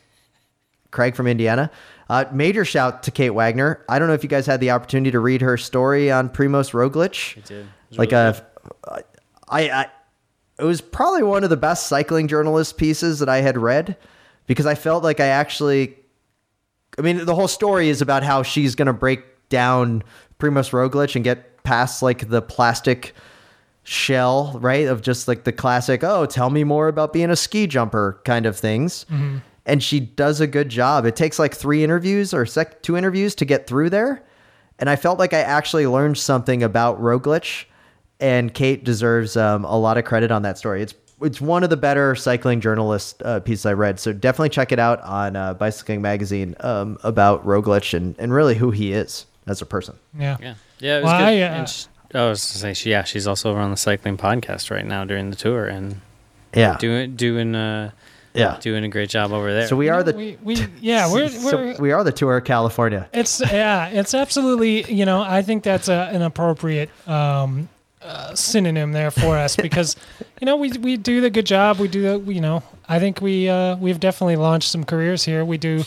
Craig from Indiana. Uh, major shout to Kate Wagner. I don't know if you guys had the opportunity to read her story on Primoz Roglic. I did. It was Like really a, I, I, it was probably one of the best cycling journalist pieces that I had read because I felt like I actually, I mean, the whole story is about how she's going to break down Primoz Roglic and get past like the plastic shell, right? Of just like the classic, oh, tell me more about being a ski jumper kind of things. Mm-hmm. And she does a good job. It takes like three interviews or sec- two interviews to get through there. And I felt like I actually learned something about Roglic, and Kate deserves um, a lot of credit on that story. It's it's one of the better cycling journalist uh, pieces I read. So definitely check it out on uh, Bicycling Magazine um, about Roglic and, and really who he is as a person. Yeah. Yeah, yeah, it was Well, good. I, uh, and sh I was to say, she, yeah, she's also over on the cycling podcast right now during the tour and Yeah, doing doing uh yeah. doing a great job over there. So we are the we, we yeah we're, so we're we are the tour of California. It's yeah, it's absolutely you know I think that's a, an appropriate um, uh, synonym there for us because you know we we do the good job. We do the you know I think we uh, we've definitely launched some careers here. We do.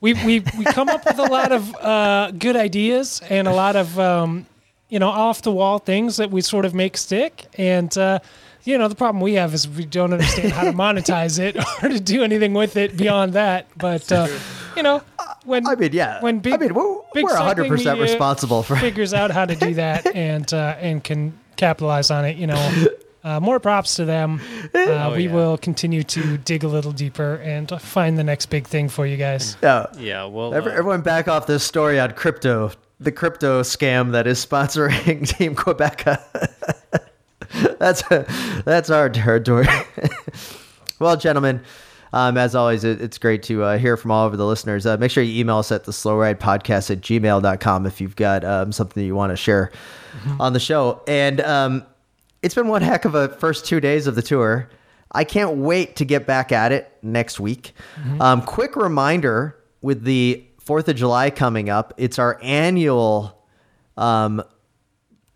We, we, we come up with a lot of uh, good ideas and a lot of um, you know off the wall things that we sort of make stick and uh, you know the problem we have is we don't understand how to monetize it or to do anything with it beyond that but uh, you know when I mean, yeah. when big I mean, we're, big we're 100% responsible for figures out how to do that and uh, and can capitalize on it you know uh, more props to them uh, Oh, we yeah. will continue to dig a little deeper and find the next big thing for you guys Yeah. yeah, well, Every, uh, everyone back off this story on crypto, the crypto scam that is sponsoring Team Qhubeka. that's that's our territory. well, gentlemen, um, as always, it, it's great to uh, hear from all of the listeners. Uh, make sure you email us at the slow ride podcast at gmail.com if you've got um, something that you want to share on the show. And um, it's been one heck of a first two days of the tour. I can't wait to get back at it next week. Um, quick reminder with the 4th of July coming up, it's our annual um,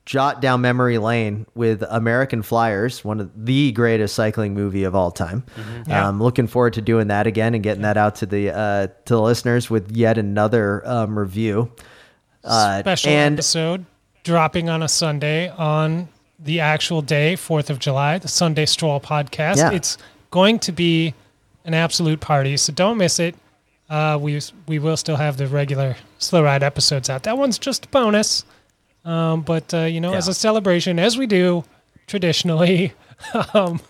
jot down memory lane with American Flyers, one of the greatest cycling movie of all time. Yeah. Um, looking forward to doing that again and getting that out to the uh, to the listeners with yet another um, review. Uh, special and episode dropping on a sunday on the actual day 4th of july the sunday stroll podcast Yeah. it's going to be an absolute party so don't miss it uh, we we will still have the regular slow ride episodes out that one's just a bonus um, but uh, you know as a celebration as we do traditionally um,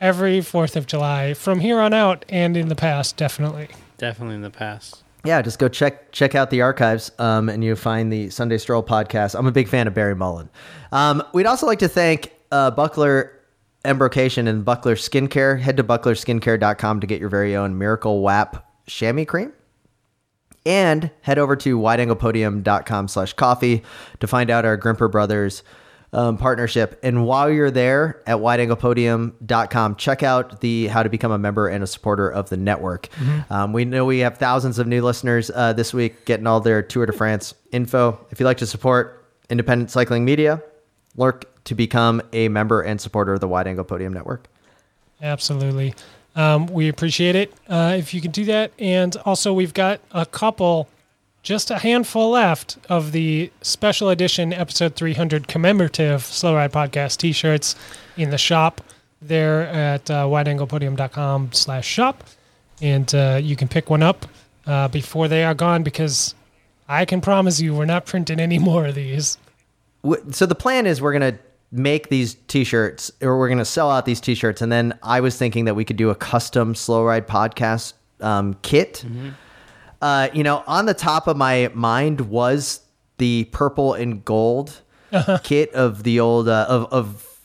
every 4th of july from here on out and in the past definitely definitely in the past. yeah, just go check check out the archives, um, and you'll find the Sunday Stroll podcast. I'm a big fan of Barry Mullen. Um, we'd also like to thank uh, Buckler Embrocation and Buckler Skincare. Head to bucklerskincare.com to get your very own Miracle WAP chamois cream. And head over to wideanglepodium.com slash coffee to find out our Grimpeur Brothers um, partnership. And while you're there at wideanglepodium.com, check out the how to become a member and a supporter of the network. Um, we know we have thousands of new listeners uh, this week getting all their Tour de France info. If you'd like to support independent cycling media, lurk to become a member and supporter of the Wide Angle Podium Network. Absolutely. Um, we appreciate it uh, if you can do that. And also, we've got a couple, just a handful left of the special edition episode 300 commemorative Slow Ride Podcast t shirts in the shop there at uh, wideanglepodium.com slash shop. And uh, you can pick one up uh, before they are gone because I can promise you we're not printing any more of these. So the plan is we're gonna make these t-shirts or we're gonna sell out these t-shirts and then i was thinking that we could do a custom slow ride podcast um, kit. Uh, you know on the top of my mind was the purple and gold kit of the old uh, of, of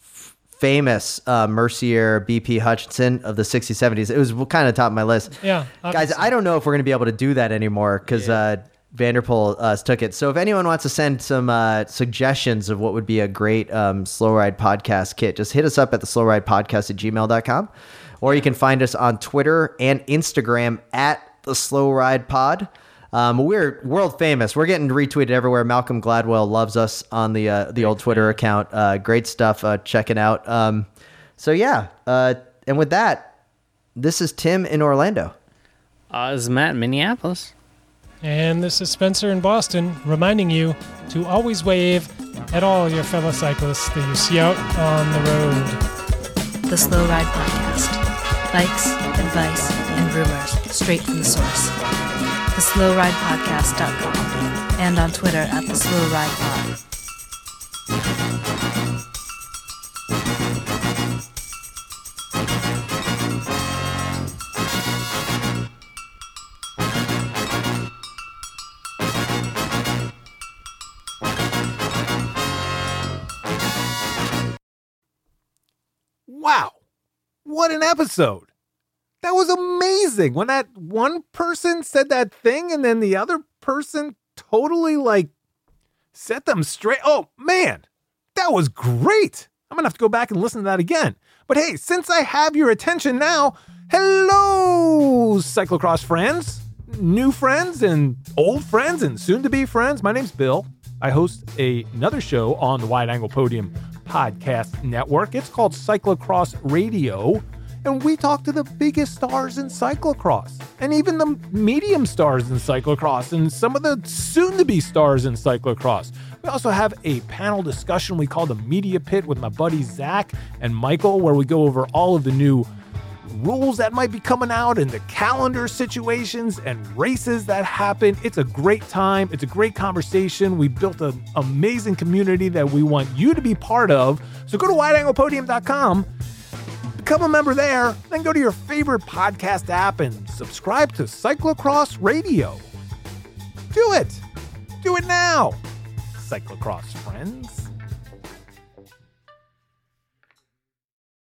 famous uh, mercier bp hutchinson of the 60s 70s it was kind of top of my list. Yeah, guys i don't know if we're going to be able to do that anymore because uh, van der Poel uh, took it so if anyone wants to send some uh, suggestions of what would be a great um, slow ride podcast kit just hit us up at the slow ride podcast at gmail.com or you can find us on twitter and instagram at the slow ride pod um, we're world famous. We're getting retweeted everywhere. Malcolm Gladwell loves us on the uh, the old Twitter account. Uh, great stuff. Uh, check it out. Um, so yeah, uh, and with that, this is Tim in Orlando. Uh, this is Matt in Minneapolis. And this is Spencer in Boston, reminding you to always wave at all your fellow cyclists that you see out on the road. The Slow Ride Podcast. Bikes, advice, and rumors straight from the source. TheSlowRidePodcast.com and on Twitter at The Slow Ride. What an episode. That was amazing. When that one person said that thing and then the other person totally like set them straight. Oh, man. That was great. I'm to have to go back and listen to that again. But hey, since I have your attention now, hello, cyclocross friends, new friends, and old friends, and soon to be friends. My name's Bill. I host a, another show on the Wide Angle Podium podcast network. It's called Cyclocross Radio. And we talk to the biggest stars in cyclocross and even the medium stars in cyclocross and some of the soon to be stars in cyclocross. We also have a panel discussion we call the Media Pit with my buddies Zach and Michael, where we go over all of the new rules that might be coming out and the calendar situations and races that happen. It's a great time. It's a great conversation. We built an amazing community that we want you to be part of. So go to wideanglepodium.com, become a member there, then go to your favorite podcast app and subscribe to Cyclocross Radio. Do it. Do it now. Cyclocross friends.